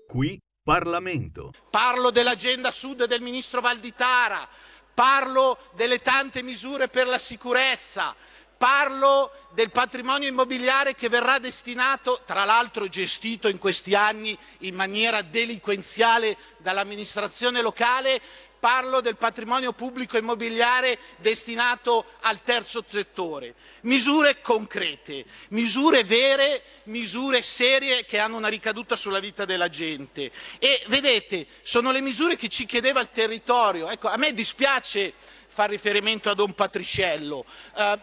Qui Parlamento. Parlo dell'agenda sud del ministro Valditara, parlo delle tante misure per la sicurezza, parlo del patrimonio immobiliare che verrà destinato, tra l'altro gestito in questi anni in maniera delinquenziale dall'amministrazione locale, parlo del patrimonio pubblico immobiliare destinato al terzo settore. Misure concrete, misure vere, misure serie che hanno una ricaduta sulla vita della gente. E vedete, sono le misure che ci chiedeva il territorio. Ecco, a me dispiace far riferimento a Don Patriciello, eh,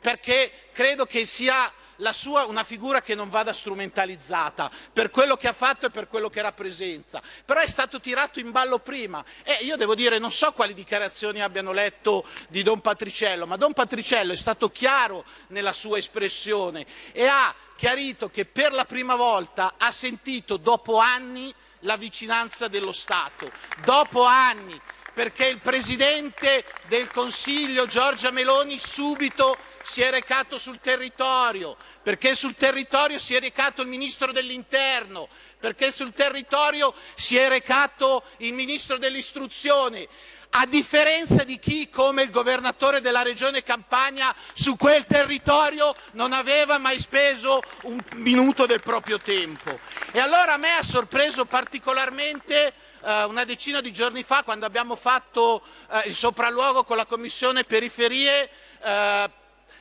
perché credo che sia sua una figura che non vada strumentalizzata. Per quello che ha fatto e per quello che rappresenta. Però è stato tirato in ballo prima. E io devo dire non so quali dichiarazioni abbiano letto di Don Patriciello, ma Don Patriciello è stato chiaro nella sua espressione e ha chiarito che per la prima volta ha sentito dopo anni la vicinanza dello Stato, dopo anni perché il Presidente del Consiglio Giorgia Meloni subito si è recato sul territorio, perché sul territorio si è recato il Ministro dell'Interno, perché sul territorio si è recato il Ministro dell'Istruzione, a differenza di chi, come il governatore della regione Campania, su quel territorio non aveva mai speso un minuto del proprio tempo. E allora a me ha sorpreso particolarmente eh, una decina di giorni fa, quando abbiamo fatto eh, il sopralluogo con la Commissione Periferie, eh,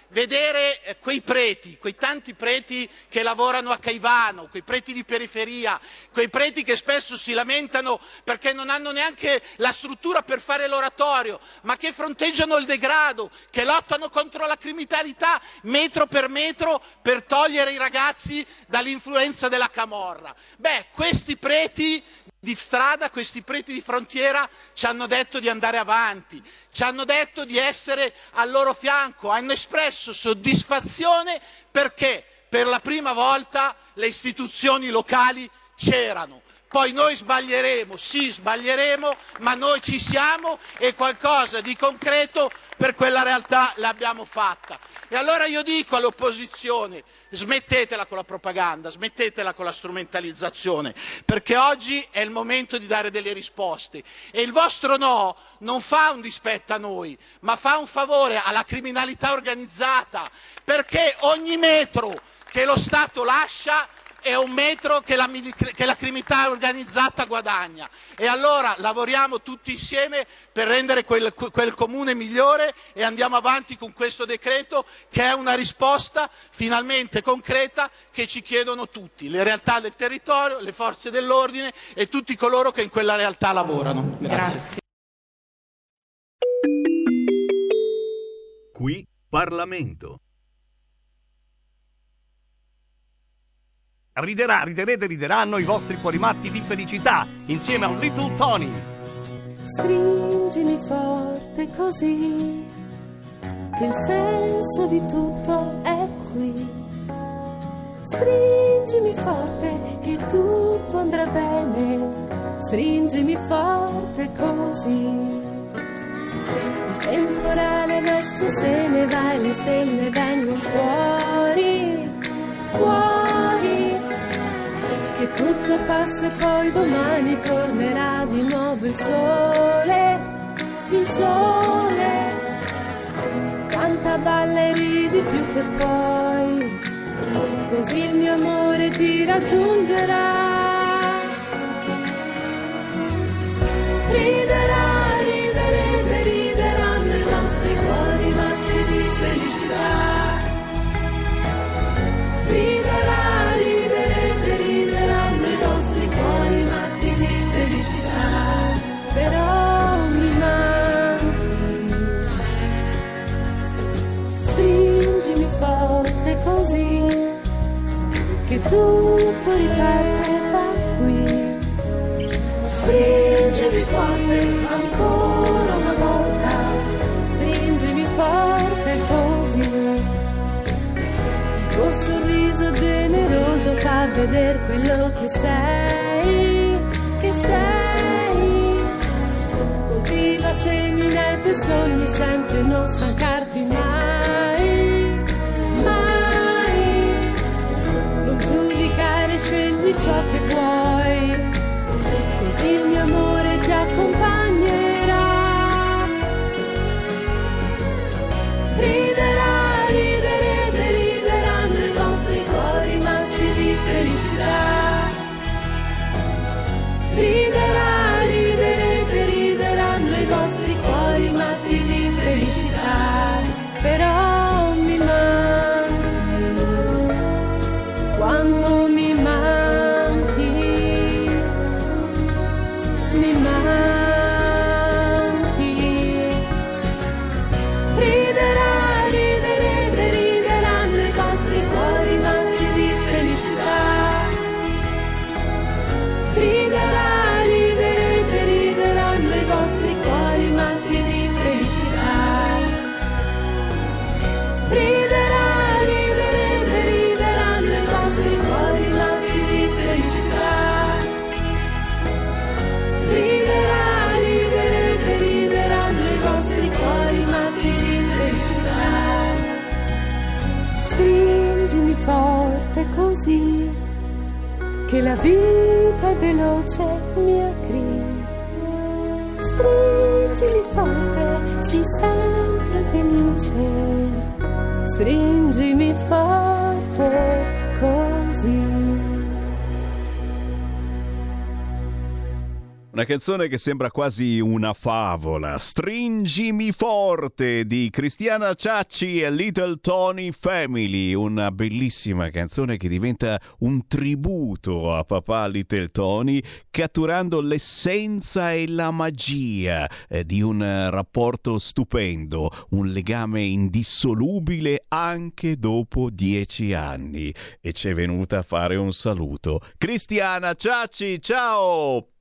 vedere eh, quei preti, quei tanti preti che lavorano a Caivano, quei preti di periferia, quei preti che spesso si lamentano perché non hanno neanche la struttura per fare l'oratorio, ma che fronteggiano il degrado, che lottano contro la criminalità metro per metro per togliere i ragazzi dall'influenza della camorra. Beh, questi preti di strada, questi preti di frontiera ci hanno detto di andare avanti, ci hanno detto di essere al loro fianco, hanno espresso soddisfazione perché per la prima volta le istituzioni locali c'erano. Poi noi sbaglieremo, sì sbaglieremo, ma noi ci siamo e qualcosa di concreto per quella realtà l'abbiamo fatta. E allora io dico all'opposizione, smettetela con la propaganda, smettetela con la strumentalizzazione, perché oggi è il momento di dare delle risposte. E il vostro no non fa un dispetto a noi, ma fa un favore alla criminalità organizzata, perché ogni metro che lo Stato lascia è un metro che la, che la, criminalità organizzata guadagna. E allora lavoriamo tutti insieme per rendere quel, quel, comune migliore e andiamo avanti con questo decreto che è una risposta finalmente concreta che ci chiedono tutti, le realtà del territorio, le forze dell'ordine e tutti coloro che in quella realtà lavorano. Grazie. Grazie. Qui Parlamento. Riderà, riderete, rideranno i vostri cuori matti di felicità insieme a Little Tony. Stringimi forte così, che il senso di tutto è qui. Stringimi forte che tutto andrà bene, stringimi forte così. Il temporale adesso se ne va e le stelle vengono fuori, fuori tutto passa e poi domani tornerà di nuovo il sole, il sole. Canta, balla e ridi più che poi, così il mio amore ti raggiungerà. Riderà. Tutto riparte da qui. Stringimi forte ancora una volta, stringimi forte così. Il tuo sorriso generoso fa vedere quello che sei, che sei. Coltiva semina i tuoi sogni sempre, non stancarti mai. Scegli ciò che vuoi, così il mio amore ti accompagnerà. Così che la vita è veloce mia cri stringimi forte sii sempre felice. Stringimi forte Una canzone che sembra quasi una favola. Stringimi forte di Cristiana Ciacci e Little Tony Family. Una bellissima canzone che diventa un tributo a papà Little Tony, catturando l'essenza e la magia eh, di un rapporto stupendo, un legame indissolubile anche dopo dieci anni. E ci è venuta a fare un saluto. Cristiana Ciacci, ciao!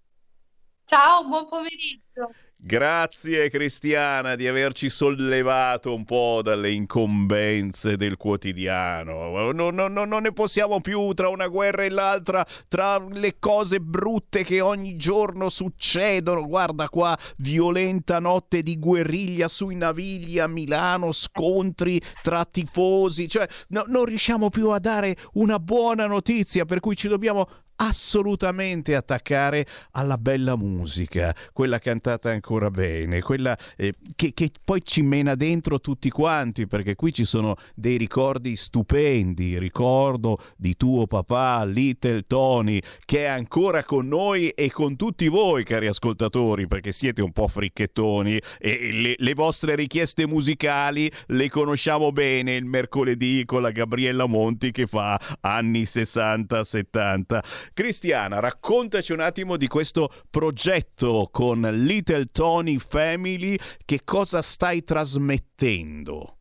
Ciao, buon pomeriggio. Grazie Cristiana di averci sollevato un po' dalle incombenze del quotidiano. Non, non, non, ne possiamo più tra una guerra e l'altra, tra le cose brutte che ogni giorno succedono. Guarda qua, violenta notte di guerriglia sui navigli a Milano, scontri tra tifosi. Cioè, no, non riusciamo più a dare una buona notizia, per cui ci dobbiamo assolutamente attaccare alla bella musica, quella cantata ancora bene, quella eh, che, che, poi ci mena dentro tutti quanti, perché qui ci sono dei ricordi stupendi, ricordo di tuo papà, Little Tony, che è ancora con noi e con tutti voi, cari ascoltatori, perché siete un po' fricchettoni e le, le vostre richieste musicali le conosciamo bene il mercoledì con la Gabriella Monti che fa anni 60-70. Cristiana, raccontaci un attimo di questo progetto con Little Tony Family, che cosa stai trasmettendo?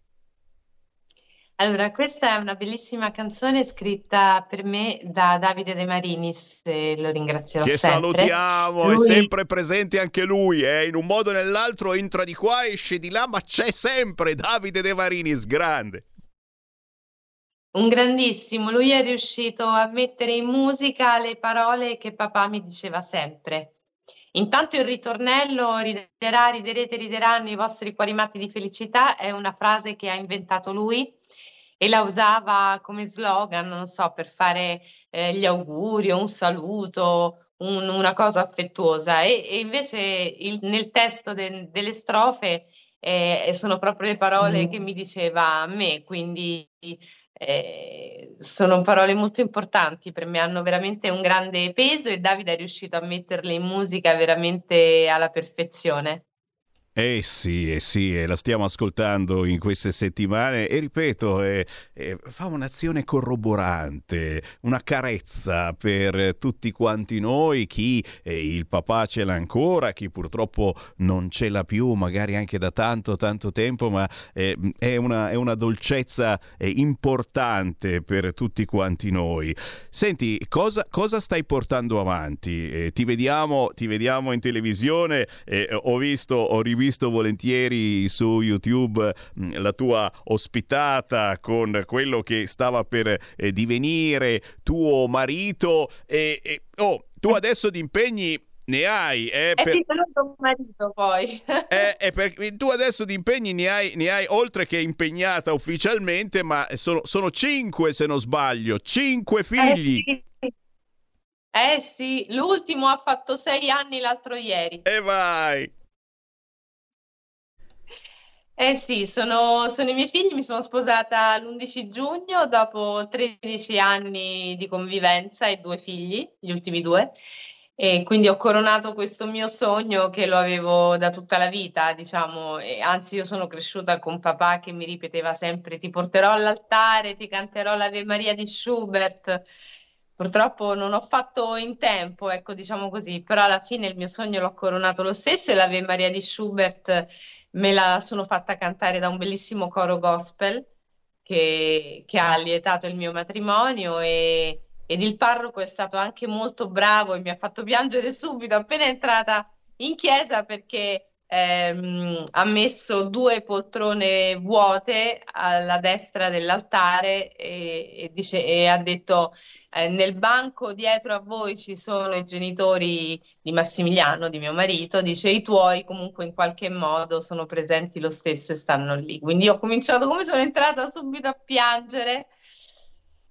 Allora, questa è una bellissima canzone scritta per me da Davide De Marinis, e lo ringrazierò che sempre. Che salutiamo, lui... è sempre presente anche lui, eh? in un modo o nell'altro entra di qua, esce di là, ma c'è sempre Davide De Marinis, grande. Un grandissimo, lui è riuscito a mettere in musica le parole che papà mi diceva sempre. Intanto il ritornello riderà, riderete, rideranno i vostri cuori matti di felicità è una frase che ha inventato lui e la usava come slogan, non so, per fare eh, gli auguri un saluto, un, una cosa affettuosa. E, e invece il, nel testo de, delle strofe eh, sono proprio le parole mm. che mi diceva a me, quindi eh, sono parole molto importanti per me, hanno veramente un grande peso e Davide è riuscito a metterle in musica veramente alla perfezione. Eh sì, eh sì, eh, la stiamo ascoltando in queste settimane e ripeto, eh, eh, fa un'azione corroborante, una carezza per tutti quanti noi, chi eh, il papà ce l'ha ancora, chi purtroppo non ce l'ha più, magari anche da tanto tanto tempo, ma eh, è una, è, una, dolcezza importante per tutti quanti noi. Senti, cosa, cosa stai portando avanti? ti, vediamo, ti vediamo in televisione, ho visto, ho rivisto visto volentieri su YouTube mm, la tua ospitata con quello che stava per eh, divenire tuo marito e, e oh, tu adesso di impegni ne hai. Eh, è per... marito poi. eh, eh, per... Tu adesso di impegni ne hai, ne hai, oltre che impegnata ufficialmente, ma sono, sono cinque se non sbaglio, cinque figli. Eh sì. eh sì, l'ultimo ha fatto sei anni l'altro ieri. E vai! Eh sì, sono, sono i miei figli, mi sono sposata l'11 giugno dopo 13 anni di convivenza e due figli, gli ultimi due, e quindi ho coronato questo mio sogno che lo avevo da tutta la vita, diciamo, e anzi io sono cresciuta con papà che mi ripeteva sempre ti porterò all'altare, ti canterò l'Ave Maria di Schubert. Purtroppo non ho fatto in tempo, ecco, diciamo così, però alla fine il mio sogno l'ho coronato lo stesso e l'Ave Maria di Schubert me la sono fatta cantare da un bellissimo coro gospel che, che ha lietato il mio matrimonio e, ed il parroco è stato anche molto bravo e mi ha fatto piangere subito appena entrata in chiesa perché ehm, ha messo due poltrone vuote alla destra dell'altare e, e, dice, e ha detto eh, nel banco dietro a voi ci sono i genitori di Massimiliano, di mio marito, dice i tuoi comunque in qualche modo sono presenti lo stesso e stanno lì. Quindi ho cominciato come sono entrata subito a piangere.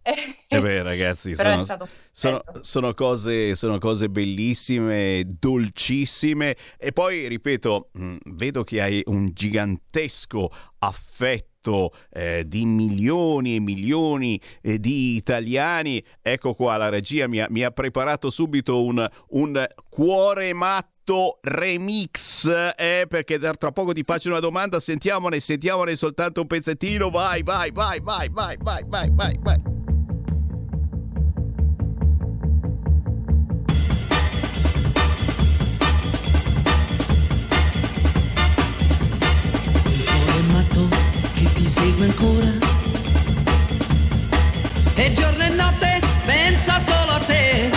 Eh beh, ragazzi, sono, sono, sono, cose, sono, cose, bellissime, dolcissime. E poi, ripeto, mm, vedo che hai un gigantesco affetto eh, di milioni e milioni eh, di italiani. Ecco qua, la regia mi ha, mi ha preparato subito un, un cuore matto remix eh, perché tra poco ti faccio una domanda sentiamone sentiamone soltanto un pezzettino vai vai vai vai vai vai vai vai vai segue ancora. E giorno e notte pensa solo a te.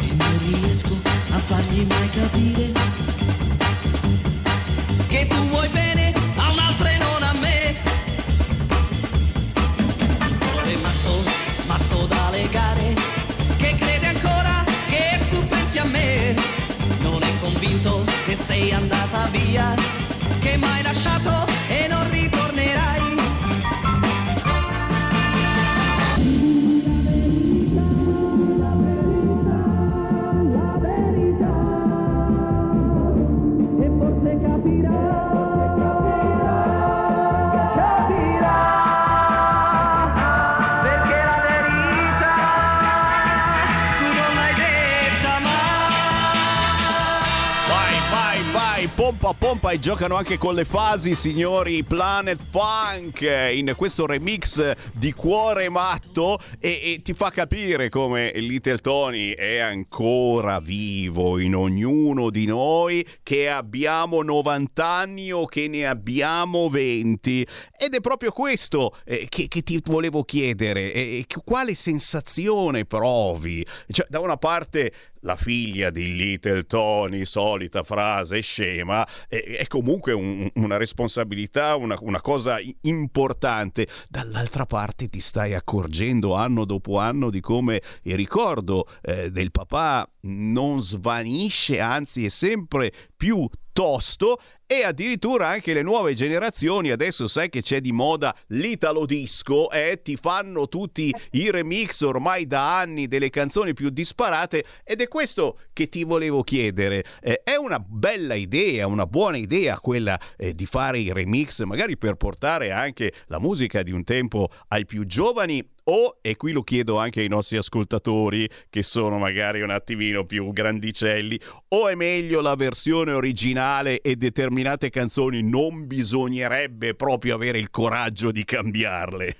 E non riesco fagli mai capire che tu vuoi bene a un'altra e non a me. Sei matto, matto da legare, che crede ancora che tu pensi a me. Non è convinto che sei andata via, che m'hai lasciato pompa, pompa e giocano anche con le fasi, signori Planet Funk in questo remix di Cuore Matto e, e ti fa capire come Little Tony è ancora vivo in ognuno di noi che abbiamo 90 anni o che ne abbiamo 20 ed è proprio questo eh, che, che ti volevo chiedere, eh, che- quale sensazione provi? Cioè, da una parte la figlia di Little Tony, solita frase scema, è, è comunque un- una responsabilità, una, una cosa importante. Dall'altra parte ti stai accorgendo anno dopo anno di come il ricordo eh, del papà non svanisce, anzi è sempre più tosto e addirittura anche le nuove generazioni adesso sai che c'è di moda l'italo disco e ti fanno tutti i remix ormai da anni delle canzoni più disparate ed è questo che ti volevo chiedere. Eh, è una bella idea una buona idea quella eh, di fare i remix magari per portare anche la musica di un tempo ai più giovani o, e qui lo chiedo anche ai nostri ascoltatori che sono magari un attimino più grandicelli, o è meglio la versione originale e determinate canzoni non bisognerebbe proprio avere il coraggio di cambiarle?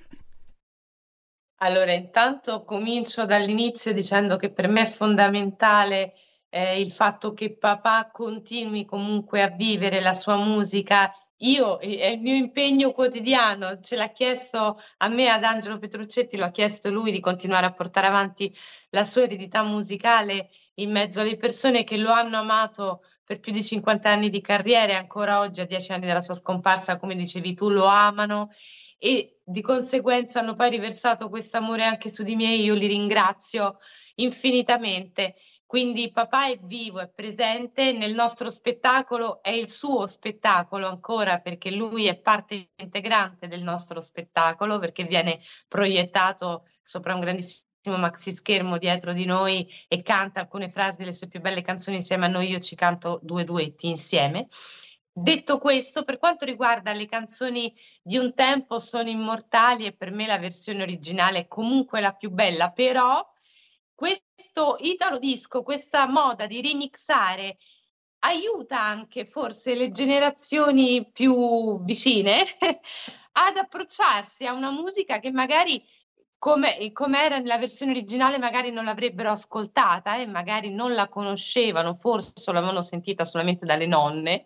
Allora, intanto comincio dall'inizio dicendo che per me è fondamentale eh, il fatto che papà continui comunque a vivere la sua musica. Io, eh, è il mio impegno quotidiano, ce l'ha chiesto a me, ad Angelo Petruccetti, lo ha chiesto lui di continuare a portare avanti la sua eredità musicale in mezzo alle persone che lo hanno amato per più di 50 anni di carriera e ancora oggi, a 10 anni dalla sua scomparsa, come dicevi tu, lo amano e di conseguenza hanno poi riversato questo amore anche su di me, io li ringrazio infinitamente. Quindi papà è vivo, è presente nel nostro spettacolo, è il suo spettacolo ancora perché lui è parte integrante del nostro spettacolo perché viene proiettato sopra un grandissimo maxi schermo dietro di noi e canta alcune frasi delle sue più belle canzoni insieme a noi, io ci canto due duetti insieme. Detto questo, per quanto riguarda le canzoni di un tempo sono immortali e per me la versione originale è comunque la più bella, però questo italo disco, questa moda di remixare aiuta anche forse le generazioni più vicine ad approcciarsi a una musica che magari come, come era nella versione originale magari non l'avrebbero ascoltata e magari non la conoscevano, forse l'avevano sentita solamente dalle nonne,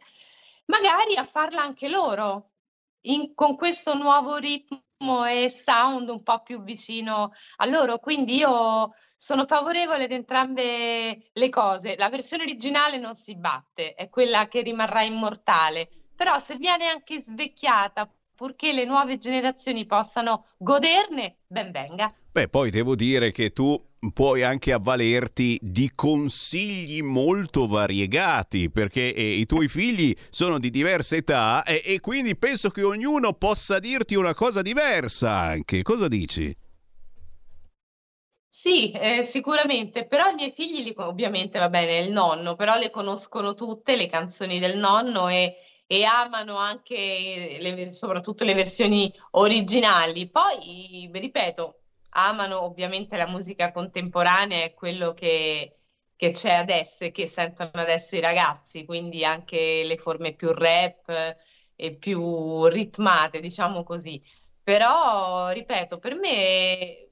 magari a farla anche loro in- con questo nuovo ritmo e sound un po' più vicino a loro. Quindi io sono favorevole ad entrambe le cose. La versione originale non si batte, è quella che rimarrà immortale, però se viene anche svecchiata, purché le nuove generazioni possano goderne, ben venga. Beh, poi devo dire che tu puoi anche avvalerti di consigli molto variegati, perché eh, i tuoi figli sono di diversa età e, e quindi penso che ognuno possa dirti una cosa diversa anche. Cosa dici? Sì, eh, sicuramente, però i miei figli, li, ovviamente va bene, il nonno, però le conoscono tutte le canzoni del nonno e, e amano anche le, soprattutto le versioni originali. Poi, ripeto, amano ovviamente la musica contemporanea e quello che, che c'è adesso e che sentono adesso i ragazzi, quindi anche le forme più rap e più ritmate, diciamo così. Però, ripeto, per me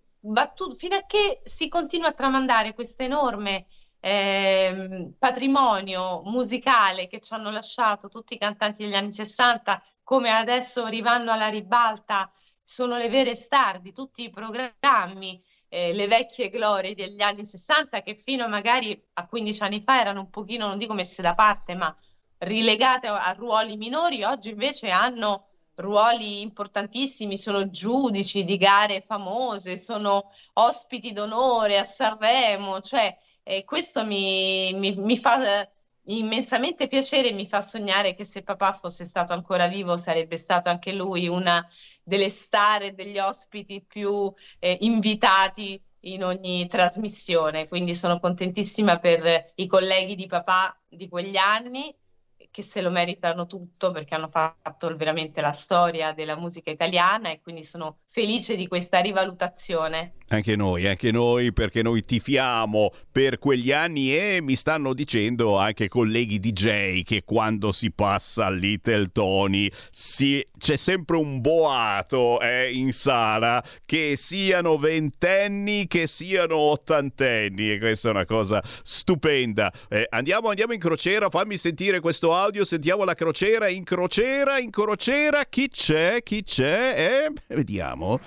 tu- fino a che si continua a tramandare questo enorme ehm, patrimonio musicale che ci hanno lasciato tutti i cantanti degli anni 60, come adesso arrivando alla ribalta, sono le vere star di tutti i programmi eh, le vecchie glorie degli anni 60 che fino magari a 15 anni fa erano un pochino, non dico messe da parte, ma rilegate a, ruoli minori, oggi invece hanno ruoli importantissimi, sono giudici di gare famose, sono ospiti d'onore a Sanremo, cioè eh, questo mi, mi, mi fa immensamente piacere e mi fa sognare che se papà fosse stato ancora vivo sarebbe stato anche lui una delle star e degli ospiti più eh, invitati in ogni trasmissione. Quindi sono contentissima per i colleghi di papà di quegli anni che se lo meritano tutto perché hanno fatto veramente la storia della musica italiana e quindi sono felice di questa rivalutazione. Anche noi, anche noi, perché noi tifiamo per quegli anni e mi stanno dicendo anche colleghi DJ che quando si passa a Little Tony si, c'è sempre un boato eh, in sala che siano ventenni, che siano ottantenni e questa è una cosa stupenda. Eh, andiamo, andiamo in crociera, fammi sentire questo audio, sentiamo la crociera, in crociera, in crociera, chi c'è, chi c'è? Eh, vediamo.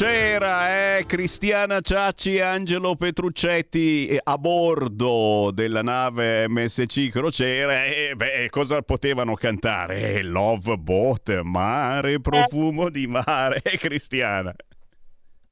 Crociera, eh? Cristiana Ciacci e Angelo Petruccetti eh, a bordo della nave MSC Crociera. E beh, cosa potevano cantare? Eh, Love Boat, mare, profumo di mare. Eh, Cristiana.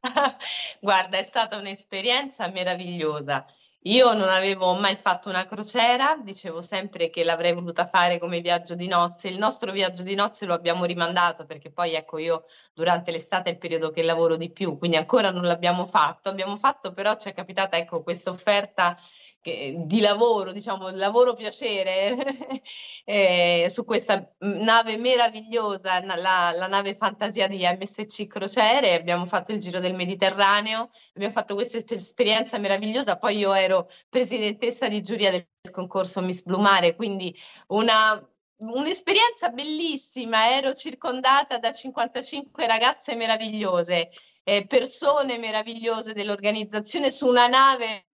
Guarda, è stata un'esperienza meravigliosa. Io non avevo mai fatto una crociera, dicevo sempre che l'avrei voluta fare come viaggio di nozze. Il nostro viaggio di nozze lo abbiamo rimandato perché poi ecco io durante l'estate è il periodo che lavoro di più, quindi ancora non l'abbiamo fatto. Abbiamo fatto però ci è capitata ecco questa offerta di lavoro, diciamo, lavoro piacere eh, su questa nave meravigliosa, la, la, nave fantasia di MSC Crociere. Abbiamo fatto il giro del Mediterraneo, abbiamo fatto questa esperienza meravigliosa. Poi io ero presidentessa di giuria del concorso Miss Blumare, quindi una un'esperienza bellissima, ero circondata da 55 ragazze meravigliose, eh, persone meravigliose dell'organizzazione su una nave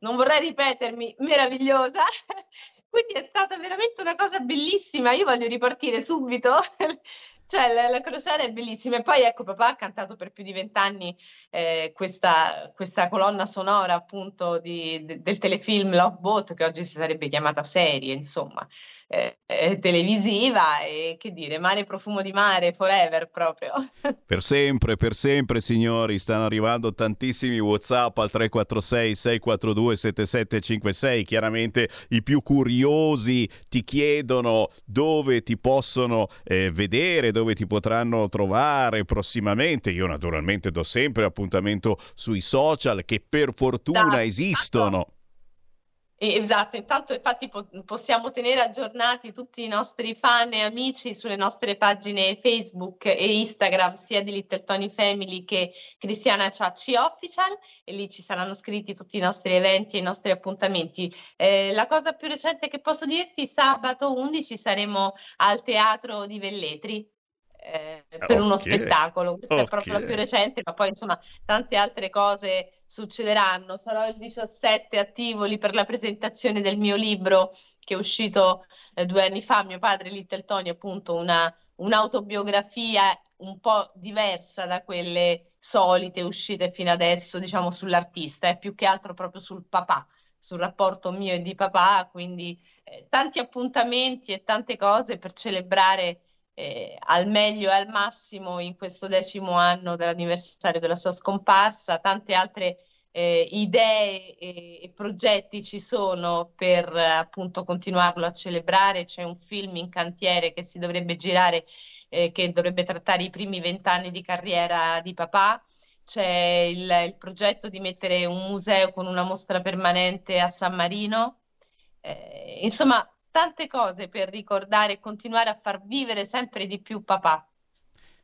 non vorrei ripetermi, meravigliosa. Quindi è stata veramente una cosa bellissima. Io voglio ripartire subito. cioè, la, la, crociera è bellissima. E poi, ecco, papà ha cantato per più di vent'anni eh, questa, questa, colonna sonora, appunto, di, de, del telefilm Love Boat, che oggi si sarebbe chiamata serie, insomma eh, eh, televisiva e che dire, mare profumo di mare, forever proprio. Per sempre, per sempre signori, stanno arrivando tantissimi Whatsapp al 346 642 7756, chiaramente i più curiosi ti chiedono dove ti possono eh, vedere, dove ti potranno trovare prossimamente. Io naturalmente do sempre appuntamento sui social che per fortuna esatto. esistono. Esatto, intanto infatti po- possiamo tenere aggiornati tutti i nostri fan e amici sulle nostre pagine Facebook e Instagram sia di Little Tony Family che Cristiana Ciacci Official e lì ci saranno scritti tutti i nostri eventi e i nostri appuntamenti. Eh, la cosa più recente che posso dirti, sabato 11 saremo al Teatro di Velletri eh, per okay. uno spettacolo. Questa okay. è proprio la più recente, ma poi insomma tante altre cose succederanno. Sarò il 17 a Tivoli per la presentazione del mio libro che è uscito eh, due anni fa, mio padre Little Tony, appunto una, un'autobiografia un po' diversa da quelle solite uscite fino adesso, diciamo, sull'artista, è più che altro proprio sul papà, sul rapporto mio e di papà, quindi eh, tanti appuntamenti e tante cose per celebrare eh, al meglio e al massimo in questo decimo anno dell'anniversario della sua scomparsa, tante altre eh, idee e, e, progetti ci sono per appunto continuarlo a celebrare. C'è un film in cantiere che si dovrebbe girare, eh, che dovrebbe trattare i primi vent'anni di carriera di papà. C'è il, il, progetto di mettere un museo con una mostra permanente a San Marino. Eh, insomma, tante cose per ricordare e continuare a far vivere sempre di più papà.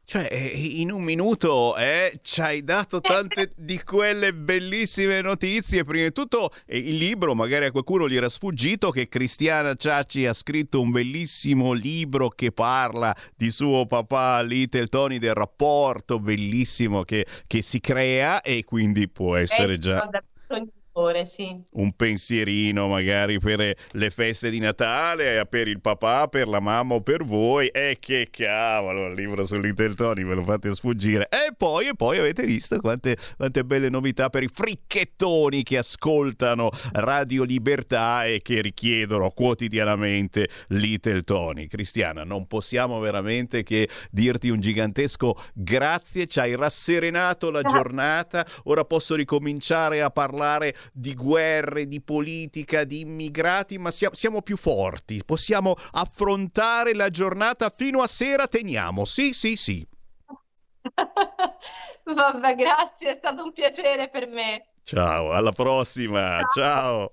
Cioè, eh, in un minuto eh, ci hai dato tante di quelle bellissime notizie. Prima di tutto, eh, il libro, magari a qualcuno gli era sfuggito, che Cristiana Ciacci ha scritto un bellissimo libro che parla di suo papà Little Tony, del rapporto bellissimo che, che si crea e quindi può essere già Ore, sì. Un pensierino magari per le feste di Natale, per il papà, per la mamma o per voi. E che cavolo, il libro su Little Tony, ve lo fate sfuggire. E poi, e poi avete visto quante, quante belle novità per i fricchettoni che ascoltano Radio Libertà e che richiedono quotidianamente Little Tony. Cristiana, non possiamo veramente che dirti un gigantesco grazie, ci hai rasserenato la giornata. Ora posso ricominciare a parlare di guerre, di politica, di immigrati, ma siamo, siamo più forti, possiamo affrontare la giornata fino a sera, teniamo. Sì, sì, sì. Vabbè, grazie, è stato un piacere per me. Ciao, alla prossima. Ciao. Ciao.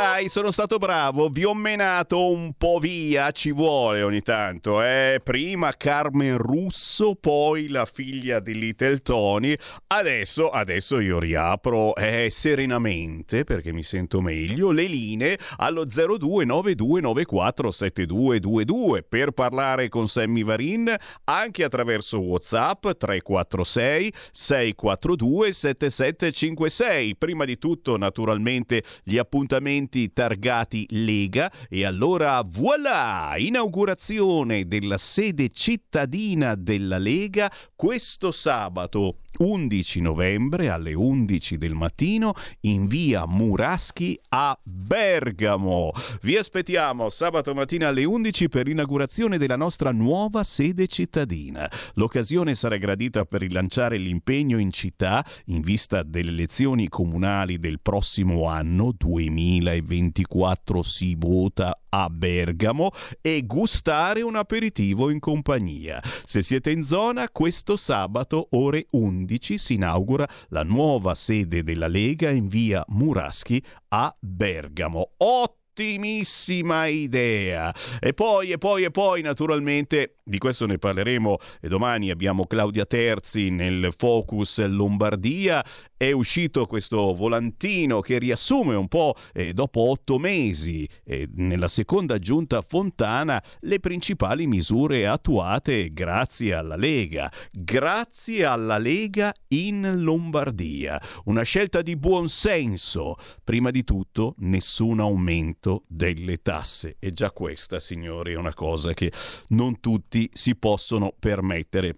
dai, sono stato bravo, vi ho menato un po' via, ci vuole ogni tanto. Eh? Prima Carmen Russo, poi la figlia di Little Tony. Adesso, adesso io riapro eh, serenamente, perché mi sento meglio, le linee allo 0292947222 per parlare con Sammy Varin anche attraverso WhatsApp 346 642 7756. Prima di tutto, naturalmente, gli appuntamenti documenti targati Lega. E allora voilà, inaugurazione della sede cittadina della Lega questo sabato 11 novembre alle 11 del mattino in via Muraschi a Bergamo. Vi aspettiamo sabato mattina alle 11 per l'inaugurazione della nostra nuova sede cittadina. L'occasione sarà gradita per rilanciare l'impegno in città in vista delle elezioni comunali del prossimo anno 2024 si vota a Bergamo e gustare un aperitivo in compagnia. Se siete in zona, questo sabato ore 11 si inaugura la nuova sede della Lega in via Muraschi a Bergamo. Ottimissima idea. E poi, e poi, e poi, naturalmente, di questo ne parleremo domani abbiamo Claudia Terzi nel Focus Lombardia. È uscito questo volantino che riassume un po', eh, dopo otto mesi, eh, nella seconda giunta Fontana, le principali misure attuate grazie alla Lega. Grazie alla Lega in Lombardia. Una scelta di buon senso. Prima di tutto, nessun aumento delle tasse. E già questa, signori, è una cosa che non tutti si possono permettere.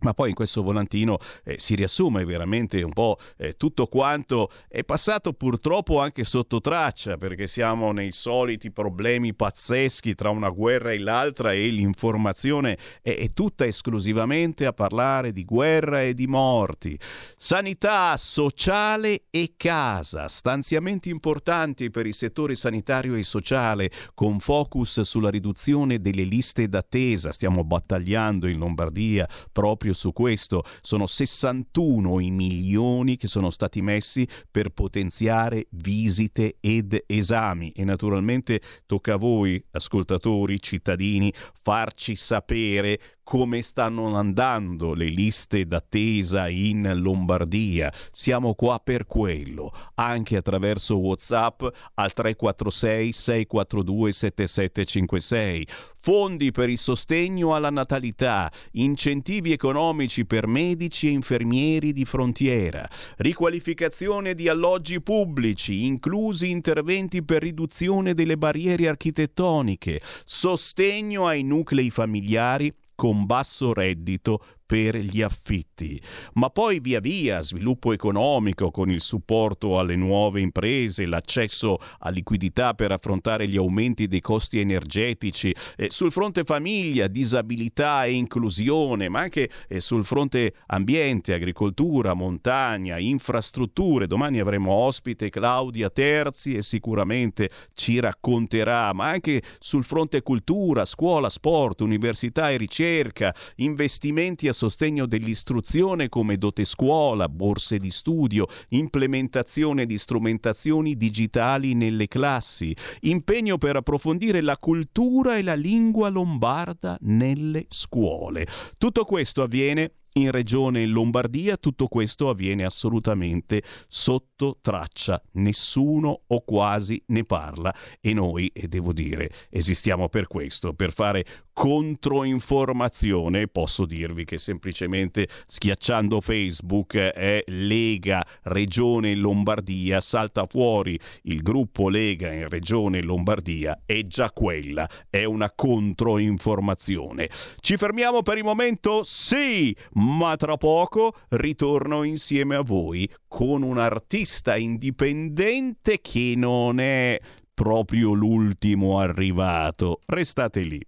Ma poi in questo volantino eh, si riassume veramente un po' eh, tutto quanto è passato purtroppo anche sotto traccia, perché siamo nei soliti problemi pazzeschi tra una guerra e l'altra e l'informazione è, è tutta esclusivamente a parlare di guerra e di morti. Sanità sociale e casa, stanziamenti importanti per il settore sanitario e sociale, con focus sulla riduzione delle liste d'attesa. Stiamo battagliando in Lombardia proprio proprio su questo. Sono 61 i milioni che sono stati messi per potenziare visite ed esami e naturalmente tocca a voi, ascoltatori, cittadini, farci sapere come stanno andando le liste d'attesa in Lombardia. Siamo qua per quello, anche attraverso WhatsApp al 346 642 7756. Fondi per il sostegno alla natalità, incentivi economici per medici e infermieri di frontiera, riqualificazione di alloggi pubblici, inclusi interventi per riduzione delle barriere architettoniche, sostegno ai nuclei familiari con basso reddito per gli affitti. Ma poi via via sviluppo economico con il supporto alle nuove imprese, l'accesso a liquidità per affrontare gli aumenti dei costi energetici, eh, sul fronte famiglia, disabilità e inclusione, ma anche eh, sul fronte ambiente, agricoltura, montagna, infrastrutture. Domani avremo ospite Claudia Terzi e sicuramente ci racconterà, ma anche sul fronte cultura, scuola, sport, università e ricerca, investimenti a sostegno dell'istruzione come dote scuola, borse di studio, implementazione di strumentazioni digitali nelle classi, impegno per approfondire la cultura e la lingua lombarda nelle scuole. Tutto questo avviene in regione Lombardia tutto questo avviene assolutamente sotto traccia, nessuno o quasi ne parla e noi, e devo dire, esistiamo per questo, per fare controinformazione. Posso dirvi che semplicemente schiacciando Facebook è Lega Regione Lombardia, salta fuori il gruppo Lega in Regione Lombardia, è già quella, è una controinformazione. Ci fermiamo per il momento? Sì! Ma tra poco ritorno insieme a voi con un artista indipendente che non è proprio l'ultimo arrivato. Restate lì.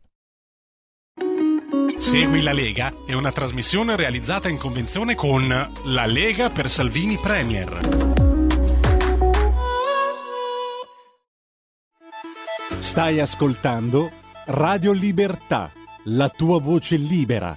Segui la Lega è una trasmissione realizzata in convenzione con La Lega per Salvini Premier. Stai ascoltando Radio Libertà, la tua voce libera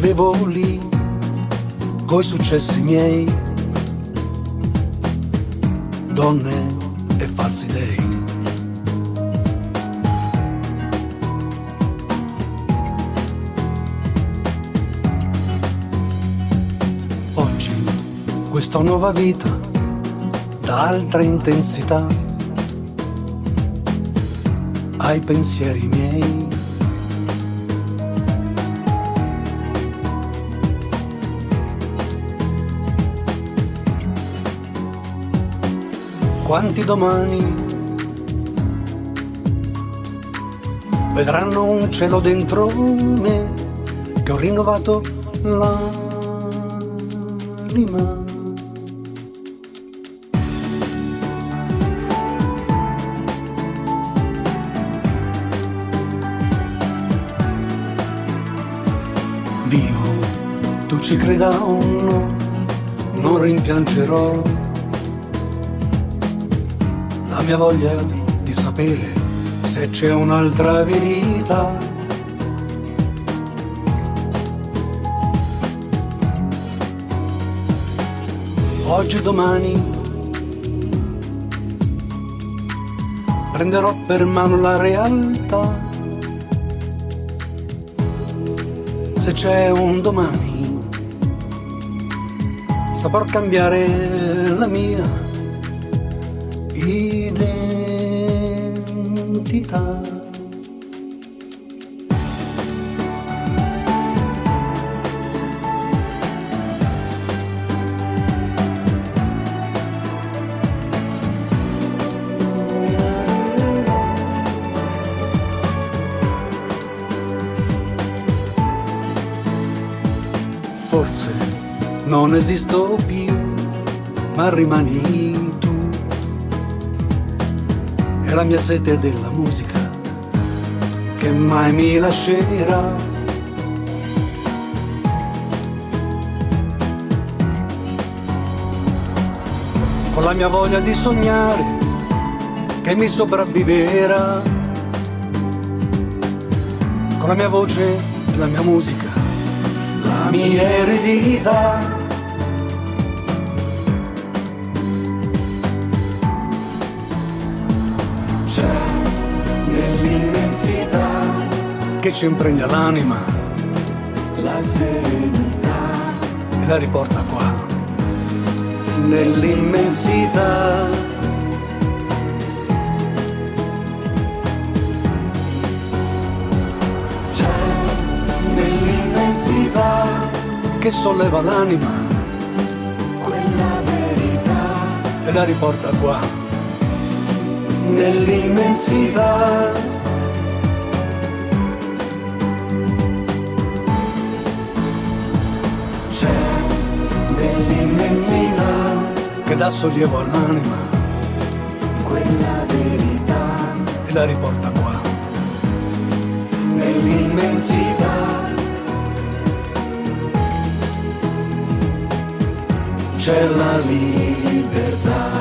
Vivevo lì, coi successi miei, donne e falsi dei. Oggi questa nuova vita dà altra intensità ai pensieri miei. Quanti domani vedranno un cielo dentro me che ho rinnovato l'anima. Vivo, tu ci creda o no, non rimpiangerò la mia voglia di sapere se c'è un'altra verità. Oggi e domani prenderò per mano la realtà. Se c'è un domani saprò cambiare la mia Forse non esisto più, ma rimani la mia sete della musica che mai mi lascerà. Con la mia voglia di sognare che mi sopravvivera. Con la mia voce e la mia musica, la mia eredità. Ci impregna l'anima, la serenità. E la riporta qua, nell'immensità. nell'immensità. Che solleva l'anima, quella verità, e la riporta qua, nell'immensità. Che dà sollievo all'anima, quella verità, e la riporta qua, nell'immensità. c'è la libertà.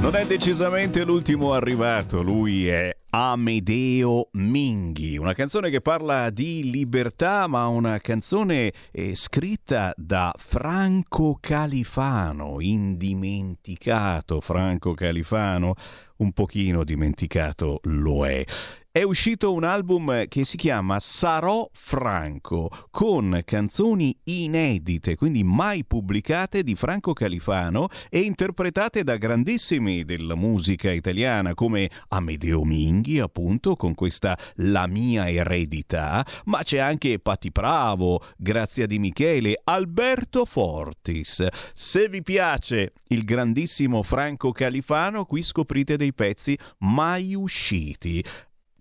Non è decisamente l'ultimo arrivato, lui è Amedeo Minghi, una canzone che parla di libertà, ma una canzone eh, scritta da Franco Califano, indimenticato Franco Califano, un pochino dimenticato lo è. È uscito un album che si chiama Sarò Franco, con canzoni inedite, quindi mai pubblicate di Franco Califano e interpretate da grandissimi della musica italiana come Amedeo Minghi, appunto, con questa La mia eredità, ma c'è anche Patti Bravo, Grazia Di Michele, Alberto Fortis. Se vi piace il grandissimo Franco Califano, qui scoprite dei pezzi mai usciti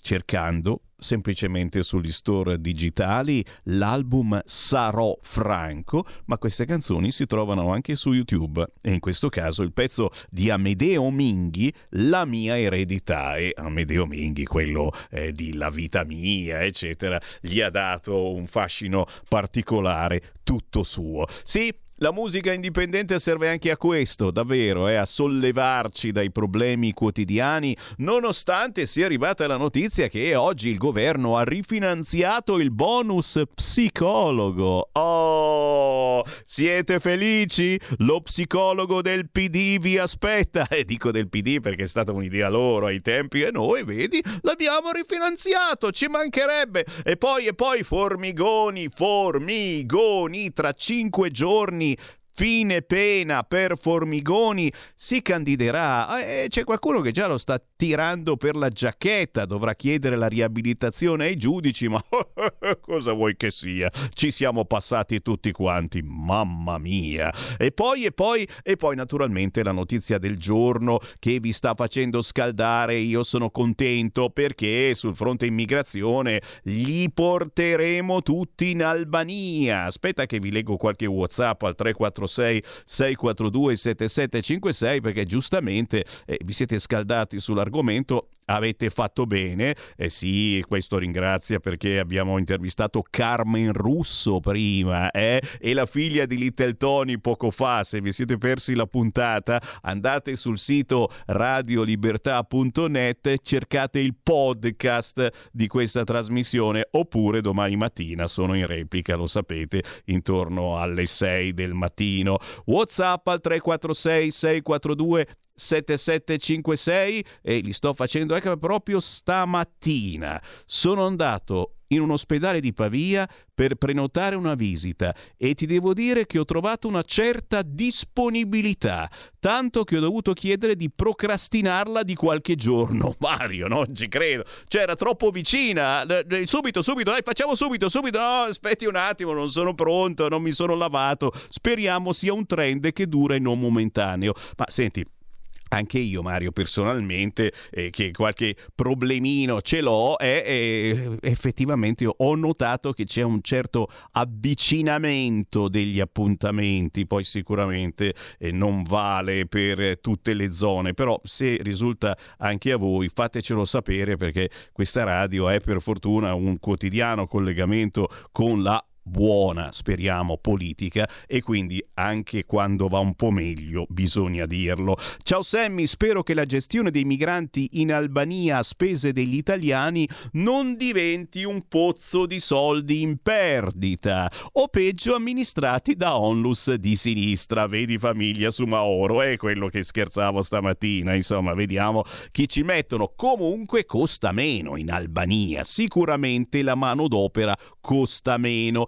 cercando semplicemente sugli store digitali l'album Sarò Franco, ma queste canzoni si trovano anche su YouTube e in questo caso il pezzo di Amedeo Minghi, La mia eredità e Amedeo Minghi, quello eh, di La vita mia, eccetera, gli ha dato un fascino particolare tutto suo. Sì, la musica indipendente serve anche a questo, davvero, eh, a sollevarci dai problemi quotidiani, nonostante sia arrivata la notizia che oggi il governo ha rifinanziato il bonus psicologo. Oh, siete felici? Lo psicologo del PD vi aspetta. E dico del PD perché è stata un'idea loro ai tempi e noi, vedi, l'abbiamo rifinanziato, ci mancherebbe. E poi, e poi, formigoni, formigoni, tra cinque giorni Germany fine pena per Formigoni si candiderà e c'è qualcuno che già lo sta tirando per la giacchetta, dovrà chiedere la riabilitazione ai giudici, ma cosa vuoi che sia? Ci siamo passati tutti quanti, mamma mia. E poi e poi e poi naturalmente la notizia del giorno che vi sta facendo scaldare, io sono contento perché sul fronte immigrazione li porteremo tutti in Albania. Aspetta che vi leggo qualche WhatsApp al 346 642 7756 perché giustamente eh, vi siete scaldati sull'argomento Avete fatto bene, eh sì, questo ringrazia perché abbiamo intervistato Carmen Russo prima eh? e la figlia di Little Tony poco fa. Se vi siete persi la puntata, andate sul sito radiolibertà.net, cercate il podcast di questa trasmissione oppure domani mattina sono in replica, lo sapete, intorno alle 6 del mattino. WhatsApp al 346 642 7756 e li sto facendo anche proprio stamattina. Sono andato in un ospedale di Pavia per prenotare una visita e ti devo dire che ho trovato una certa disponibilità, tanto che ho dovuto chiedere di procrastinarla di qualche giorno. Mario, non ci credo. Cioè, era troppo vicina. Subito, subito, dai, facciamo subito, subito. No, aspetti un attimo, non sono pronto, non mi sono lavato. Speriamo sia un trend che dura e non momentaneo. Ma senti, anche io, Mario, personalmente, eh, che qualche problemino ce l'ho, e eh, effettivamente ho notato che c'è un certo avvicinamento degli appuntamenti, poi sicuramente eh, non vale per tutte le zone, però se risulta anche a voi fatecelo sapere perché questa radio è per fortuna un quotidiano collegamento con la buona, speriamo, politica e quindi anche quando va un po' meglio bisogna dirlo. Ciao Sammy, spero che la gestione dei migranti in Albania a spese degli italiani non diventi un pozzo di soldi in perdita o peggio amministrati da onlus di sinistra, vedi famiglia su Maoro, è quello che scherzavo stamattina, insomma, vediamo chi ci mettono. Comunque costa meno in Albania, sicuramente la manodopera costa meno.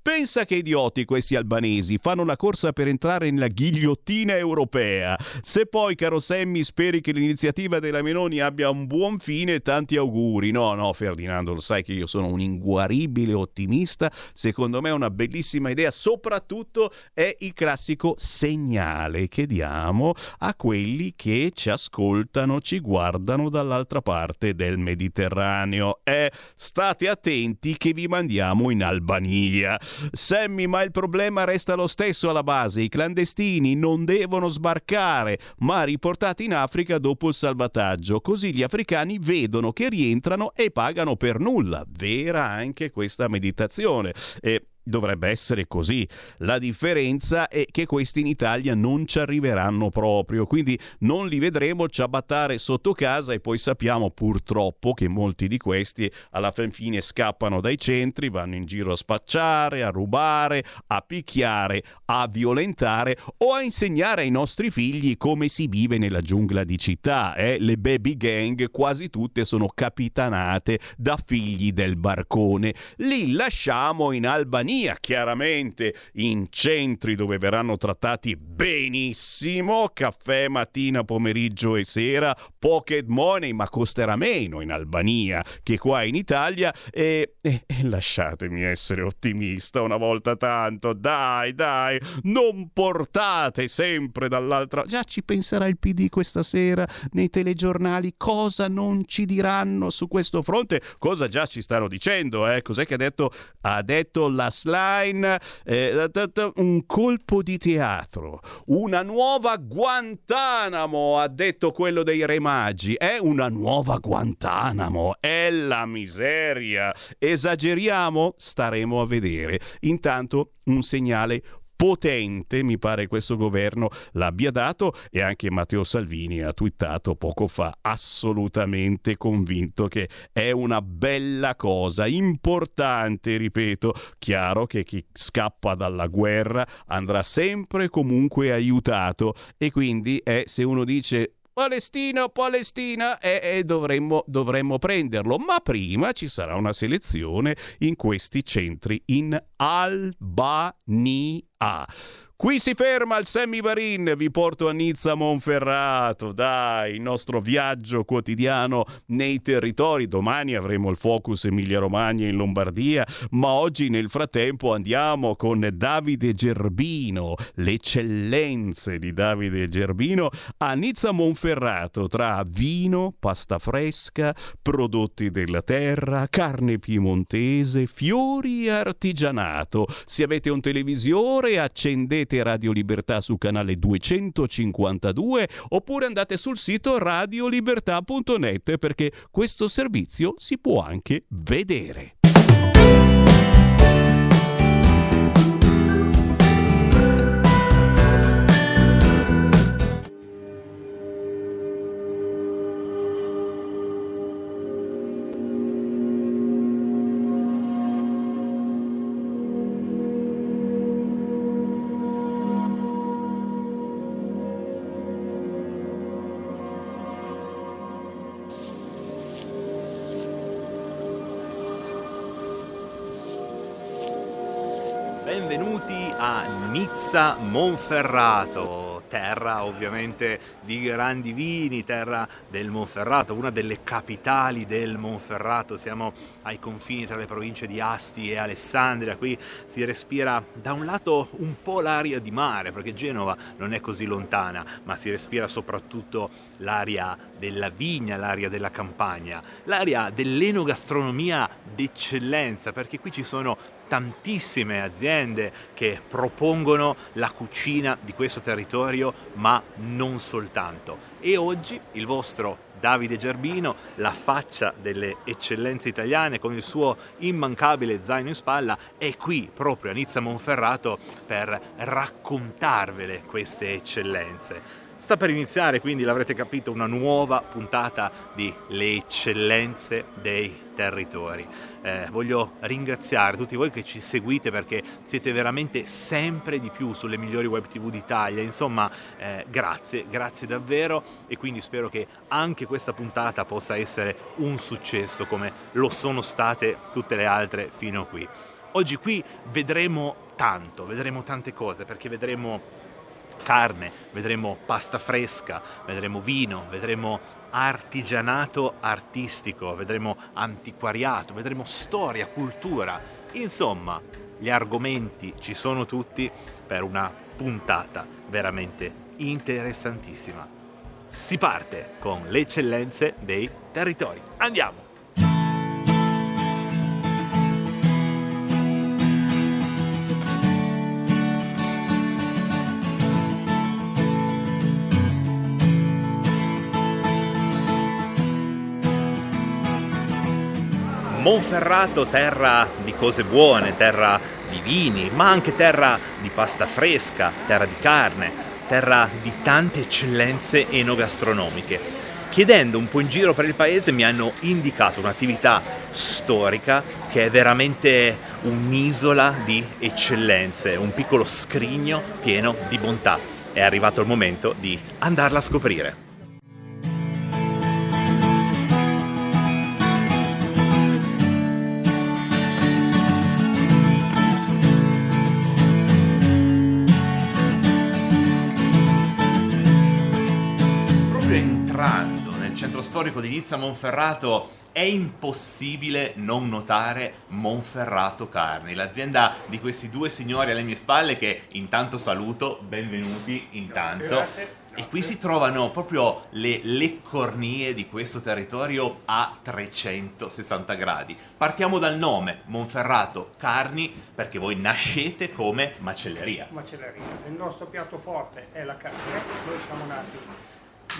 Pensa che idioti questi albanesi fanno la corsa per entrare nella ghigliottina europea. Se poi, caro Sammy, speri che l'iniziativa della Meloni abbia un buon fine, tanti auguri. No, no, Ferdinando, lo sai che io sono un inguaribile ottimista. Secondo me è una bellissima idea. Soprattutto è il classico segnale che diamo a quelli che ci ascoltano, ci guardano dall'altra parte del Mediterraneo. Eh, state attenti che vi mandiamo in Albania. Sammy, ma il problema resta lo stesso alla base. I clandestini non devono sbarcare, ma riportati in Africa dopo il salvataggio. Così gli africani vedono che rientrano e pagano per nulla. Vera anche questa meditazione. E Dovrebbe essere così. La differenza è che questi in Italia non ci arriveranno proprio, quindi non li vedremo ciabattare sotto casa e poi sappiamo purtroppo che molti di questi alla fin fine scappano dai centri, vanno in giro a spacciare, a rubare, a picchiare, a violentare o a insegnare ai nostri figli come si vive nella giungla di città. Eh? Le baby gang quasi tutte sono capitanate da figli del barcone. Li lasciamo in Albania Albania, chiaramente in centri dove verranno trattati benissimo, caffè mattina, pomeriggio e sera, pocket money, ma costerà meno in Albania che qua in Italia. E, e, e lasciatemi essere ottimista una volta tanto, dai, dai, non portate sempre dall'altra... Già ci penserà il PD questa sera nei telegiornali. Cosa non ci diranno su questo fronte, cosa già ci stanno dicendo, eh? Cos'è che ha detto? Ha detto la Line, eh, un colpo di teatro, una nuova Guantanamo, ha detto quello dei Re Magi, è una nuova Guantanamo, è la miseria. Esageriamo? Staremo a vedere. Intanto un segnale potente, mi pare questo governo l'abbia dato e anche Matteo Salvini ha twittato poco fa assolutamente convinto che è una bella cosa, importante, ripeto, chiaro che chi scappa dalla guerra andrà sempre comunque aiutato e quindi è se uno dice Palestina, Palestina e, e dovremmo, dovremmo, prenderlo, ma prima ci sarà una selezione in questi centri in Albania. Qui si ferma il Sammy Varin, vi porto a Nizza Monferrato, dai, il nostro viaggio quotidiano nei territori. Domani avremo il focus Emilia Romagna in Lombardia, ma oggi nel frattempo andiamo con Davide Gerbino, le eccellenze di Davide Gerbino a Nizza Monferrato tra vino, pasta fresca, prodotti della terra, carne piemontese, fiori e artigianato. Se avete un televisore accendete seguite Radio Libertà su canale 252 oppure andate sul sito radiolibertà.net perché questo servizio si può anche vedere. Nizza Monferrato, terra ovviamente di grandi vini, terra del Monferrato, una delle capitali del Monferrato, siamo ai confini tra le province di Asti e Alessandria, qui si respira da un lato un po' l'aria di mare, perché Genova non è così lontana, ma si respira soprattutto l'aria della vigna, l'aria della campagna, l'aria dell'enogastronomia d'eccellenza, perché qui ci sono tantissime aziende che propongono la cucina di questo territorio, ma non soltanto. E oggi il vostro Davide Gerbino, la faccia delle eccellenze italiane con il suo immancabile zaino in spalla, è qui proprio a Nizza Monferrato per raccontarvele queste eccellenze. Sta per iniziare, quindi l'avrete capito, una nuova puntata di Le eccellenze dei territori. Eh, voglio ringraziare tutti voi che ci seguite perché siete veramente sempre di più sulle migliori web tv d'Italia. Insomma, eh, grazie, grazie davvero e quindi spero che anche questa puntata possa essere un successo come lo sono state tutte le altre fino a qui. Oggi qui vedremo tanto, vedremo tante cose perché vedremo carne, vedremo pasta fresca, vedremo vino, vedremo artigianato artistico, vedremo antiquariato, vedremo storia, cultura. Insomma, gli argomenti ci sono tutti per una puntata veramente interessantissima. Si parte con le eccellenze dei territori. Andiamo! Monferrato, terra di cose buone, terra di vini, ma anche terra di pasta fresca, terra di carne, terra di tante eccellenze enogastronomiche. Chiedendo un po' in giro per il paese mi hanno indicato un'attività storica che è veramente un'isola di eccellenze, un piccolo scrigno pieno di bontà. È arrivato il momento di andarla a scoprire. Storico di Nizza Monferrato è impossibile non notare Monferrato Carni, l'azienda di questi due signori alle mie spalle che intanto saluto, benvenuti intanto. Grazie. E qui si trovano proprio le, le, cornie di questo territorio a 360 gradi. Partiamo dal nome, Monferrato Carni, perché voi nascete come macelleria. Macelleria. Il nostro piatto forte è la carne, noi siamo nati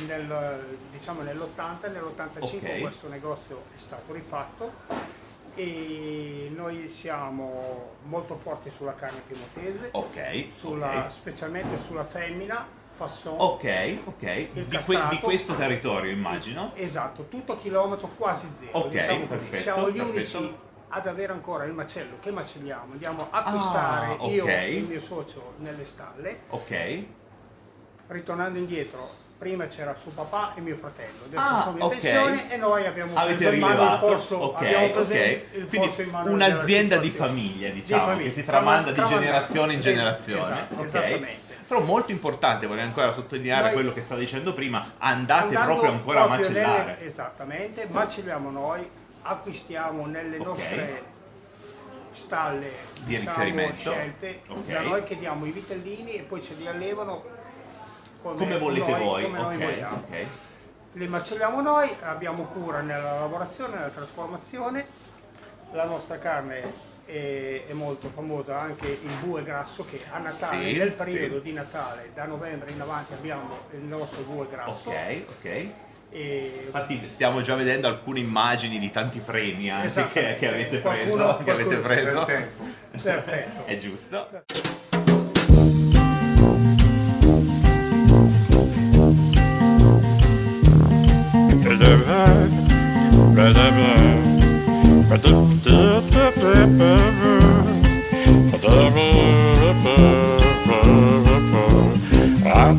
nel, diciamo nell'80 nell'85 okay. questo negozio è stato rifatto e noi siamo molto forti sulla carne piemontese, okay, sulla, okay. specialmente sulla femmina, fasson. Ok, ok. Di, que- di, questo territorio immagino. Esatto, tutto a chilometro quasi zero. Ok, diciamo perfetto, Siamo gli perfetto. unici ad avere ancora il macello che macelliamo, andiamo a acquistare ah, io e il mio socio nelle stalle. Ok. Ritornando indietro, prima c'era suo papà e mio fratello, adesso ah, sono in okay. pensione e noi abbiamo Avete preso in mano il polso, okay, okay. un'azienda di famiglia, diciamo, di famiglia. che si tramanda di generazione in generazione. Esatto, okay. Però molto importante, vorrei ancora sottolineare noi, quello che stava dicendo prima, andate proprio ancora proprio a macellare. Nelle, esattamente, macelliamo noi, acquistiamo nelle nostre stalle di diciamo, riferimento scelte, da noi chiediamo i vitellini e poi ce li allevano come, come volete noi, voi. Come okay. Okay. Le macelliamo noi, abbiamo cura nella lavorazione, nella trasformazione. La nostra carne è, è molto famosa, anche il bue grasso che a Natale, sì, nel periodo sì. di Natale, da novembre in avanti abbiamo il nostro bue grasso. Ok, ok. E... Infatti stiamo già vedendo alcune immagini di tanti premi anche esatto. che, che, avete preso. Qualcuno, che avete preso. Perfetto. È giusto. I'm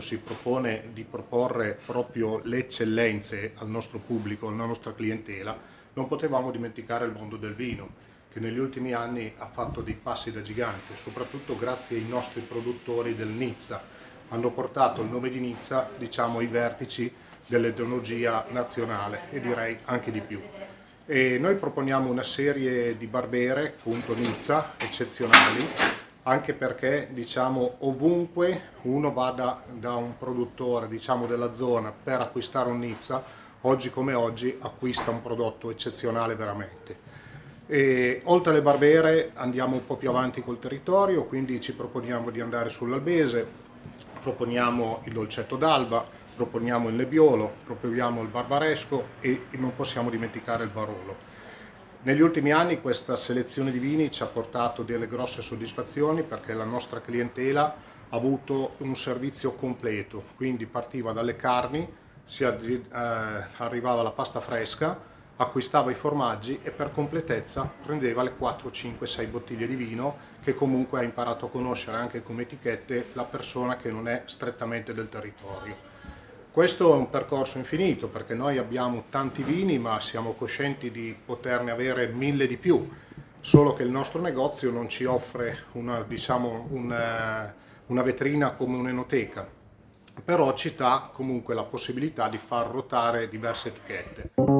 si propone di proporre proprio le eccellenze al nostro pubblico, alla nostra clientela, non potevamo dimenticare il mondo del vino, che negli ultimi anni ha fatto dei passi da gigante, soprattutto grazie ai nostri produttori del Nizza. Hanno portato il nome di Nizza diciamo, ai vertici dell'enologia nazionale e direi anche di più. E noi proponiamo una serie di barbere, appunto Nizza, eccezionali, anche perché diciamo ovunque uno vada da un produttore diciamo, della zona per acquistare un Nizza, oggi come oggi acquista un prodotto eccezionale veramente. E, oltre alle barbere andiamo un po' più avanti col territorio, quindi ci proponiamo di andare sull'Albese, proponiamo il dolcetto d'alba, proponiamo il nebbiolo, proponiamo il barbaresco e non possiamo dimenticare il barolo. Negli ultimi anni questa selezione di vini ci ha portato delle grosse soddisfazioni perché la nostra clientela ha avuto un servizio completo, quindi partiva dalle carni, si eh, arrivava la pasta fresca, acquistava i formaggi e per completezza prendeva le 4, 5, 6 bottiglie di vino che comunque ha imparato a conoscere anche come etichette la persona che non è strettamente del territorio. Questo è un percorso infinito perché noi abbiamo tanti vini ma siamo coscienti di poterne avere mille di più, solo che il nostro negozio non ci offre una, diciamo, una, una vetrina come un'enoteca, però ci dà comunque la possibilità di far ruotare diverse etichette.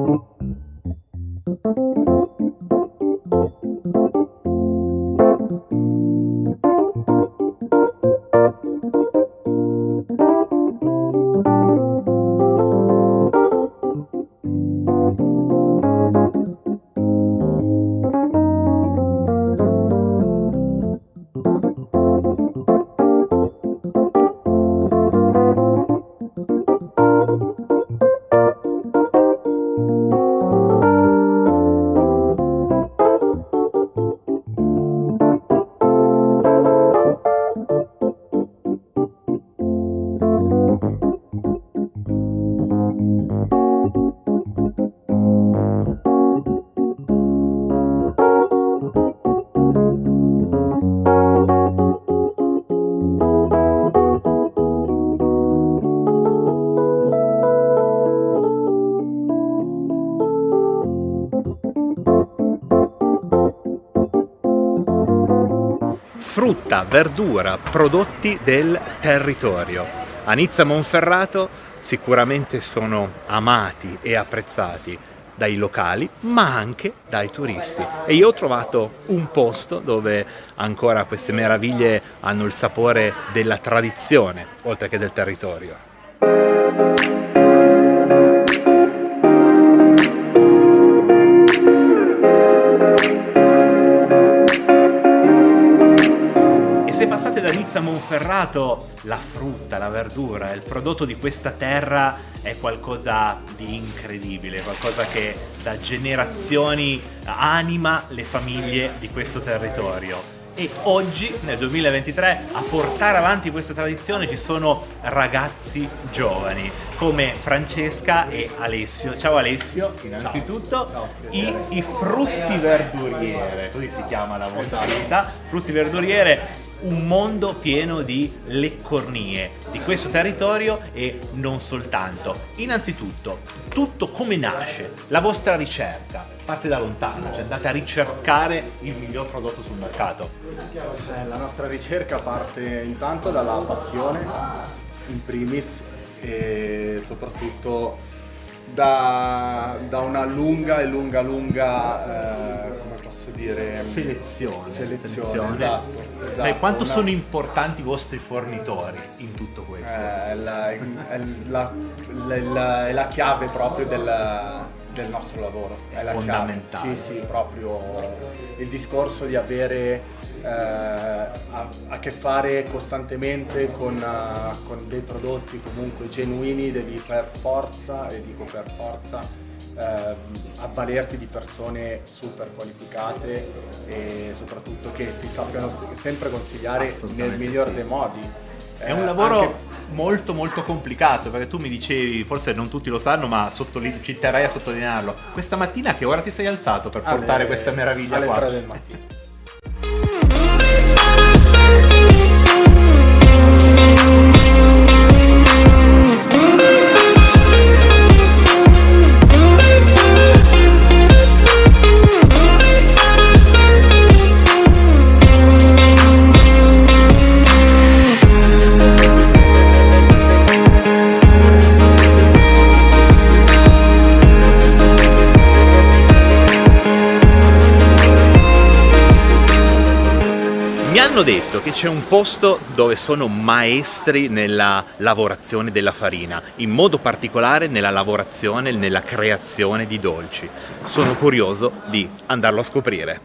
Verdura, prodotti del territorio. A Nizza Monferrato sicuramente sono amati e apprezzati dai locali, ma anche dai turisti. E io ho trovato un posto dove ancora queste meraviglie hanno il sapore della tradizione, oltre che del territorio. Monferrato la frutta, la verdura, il prodotto di questa terra è qualcosa di incredibile, qualcosa che da generazioni anima le famiglie di questo territorio. E oggi, nel 2023, a portare avanti questa tradizione ci sono ragazzi giovani come Francesca e Alessio. Ciao Alessio, innanzitutto. Ciao. I, I, frutti verduriere, così si chiama la vostra attività. Frutti verduriere un mondo pieno di leccornie di questo territorio e non soltanto. Innanzitutto, tutto come nasce, la vostra ricerca parte da lontano, cioè andate a ricercare il miglior prodotto sul mercato. Eh, la nostra ricerca parte intanto dalla passione, in primis, e soprattutto da, da una lunga e lunga lunga eh, posso dire selezione selezione, selezione. esatto, esatto. Beh, quanto una... sono importanti i vostri fornitori in tutto questo? Eh, è, la, è, la, la, è, la, chiave proprio del, del nostro lavoro è, è fondamentale sì sì proprio il discorso di avere eh, a, a, che fare costantemente con, uh, con dei prodotti comunque genuini devi per forza e dico per forza eh, avvalerti di persone super qualificate e soprattutto che ti sappiano sempre consigliare nel miglior sì. dei modi. È un eh, lavoro anche... molto molto complicato perché tu mi dicevi, forse non tutti lo sanno, ma sottoli- ci terrei a sottolinearlo. Questa mattina a che ora ti sei alzato per portare alle, questa meraviglia alle qua? Alle 3 del mattino. Hanno detto che c'è un posto dove sono maestri nella lavorazione della farina, in modo particolare nella lavorazione, nella creazione di dolci. Sono curioso di andarlo a scoprire.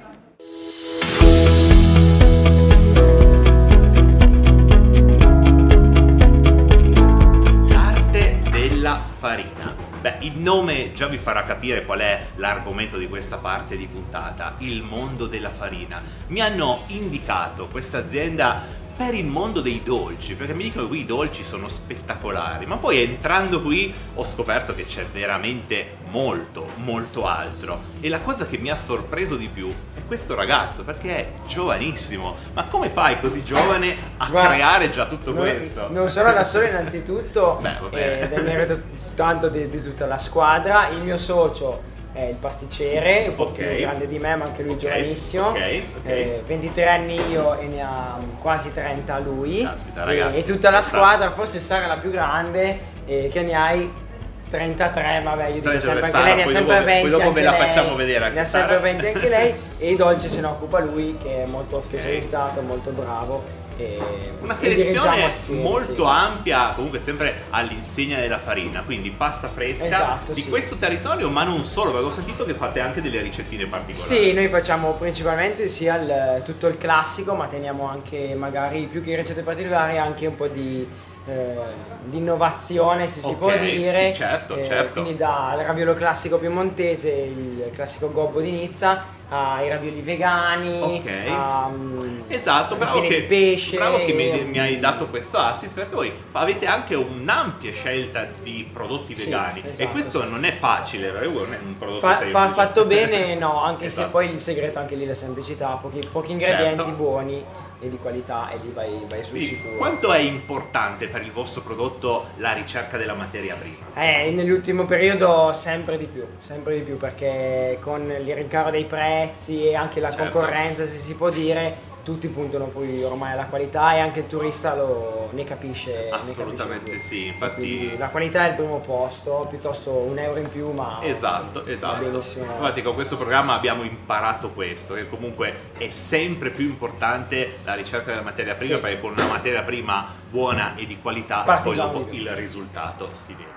L'arte della farina. Beh, il nome già vi farà capire qual è l'argomento di questa parte di puntata, il mondo della farina. Mi hanno indicato questa azienda per il mondo dei dolci, perché mi dicono che qui i dolci sono spettacolari, ma poi entrando qui ho scoperto che c'è veramente molto, molto altro. E la cosa che mi ha sorpreso di più è questo ragazzo, perché è giovanissimo. Ma come fai così giovane a Guarda, creare già tutto non- questo? Non sono da solo innanzitutto, Beh, vabbè. ed è merito tanto di, di tutta la squadra. Il mio socio è il pasticcere, un po' Ok. più grande di me, ma anche lui Ok, giovanissimo. ok, ok. Eh, 23 anni io e ne ha quasi 30 lui. Caspita, E- ragazzi, e, tutta la squadra, forse Sara la più grande, eh, che ne hai 33, vabbè io dico 33 sempre anche lei, ne ha poi sempre dopo- poi 20 dopo anche ve la lei, facciamo vedere anche Ne ha Sara. sempre 20 anche lei e i dolci se ne occupa lui che è molto specializzato, molto bravo. Una selezione molto sì. ampia, comunque sempre all'insegna della farina, quindi pasta fresca Esatto, di sì. questo territorio, ma non solo, perché ho sentito che fate anche delle ricettine particolari. Sì, noi facciamo principalmente sia il- tutto il classico, ma teniamo anche magari più che ricette particolari anche un po' di, eh, di innovazione, se si Ok, può dire. sì, certo, Eh, certo. Quindi dal raviolo classico piemontese, il classico gobbo di Nizza, ai ravioli vegani, Ok. a, mm, Esatto, bravo che, pesce. bravo che mi, mi hai dato questo assist perché voi avete anche un'ampia scelta di prodotti Sì, vegani e esatto, questo non è facile, è un prodotto Fa- fa- fatto bene, no, anche Esatto. se poi il segreto anche lì è la semplicità, pochi, pochi ingredienti Certo. buoni e di qualità e lì vai, vai sul Quindi, sicuro. quanto è importante per il vostro prodotto la ricerca della materia prima? Eh, nell'ultimo periodo sempre di più, sempre di più perché con il rincaro dei prezzi e anche la Certo. concorrenza, se si può dire, tutti puntano poi ormai alla qualità e anche il turista lo, ne capisce. ne capisce Assolutamente sì, Quindi infatti la qualità è il primo posto, piuttosto un euro in più, ma Esatto, va esatto. benissimo. Infatti con questo programma abbiamo imparato questo, che comunque è sempre più importante la ricerca della materia prima, Sì. perché con una materia prima buona e di qualità poi Partigiano dopo il risultato si vede.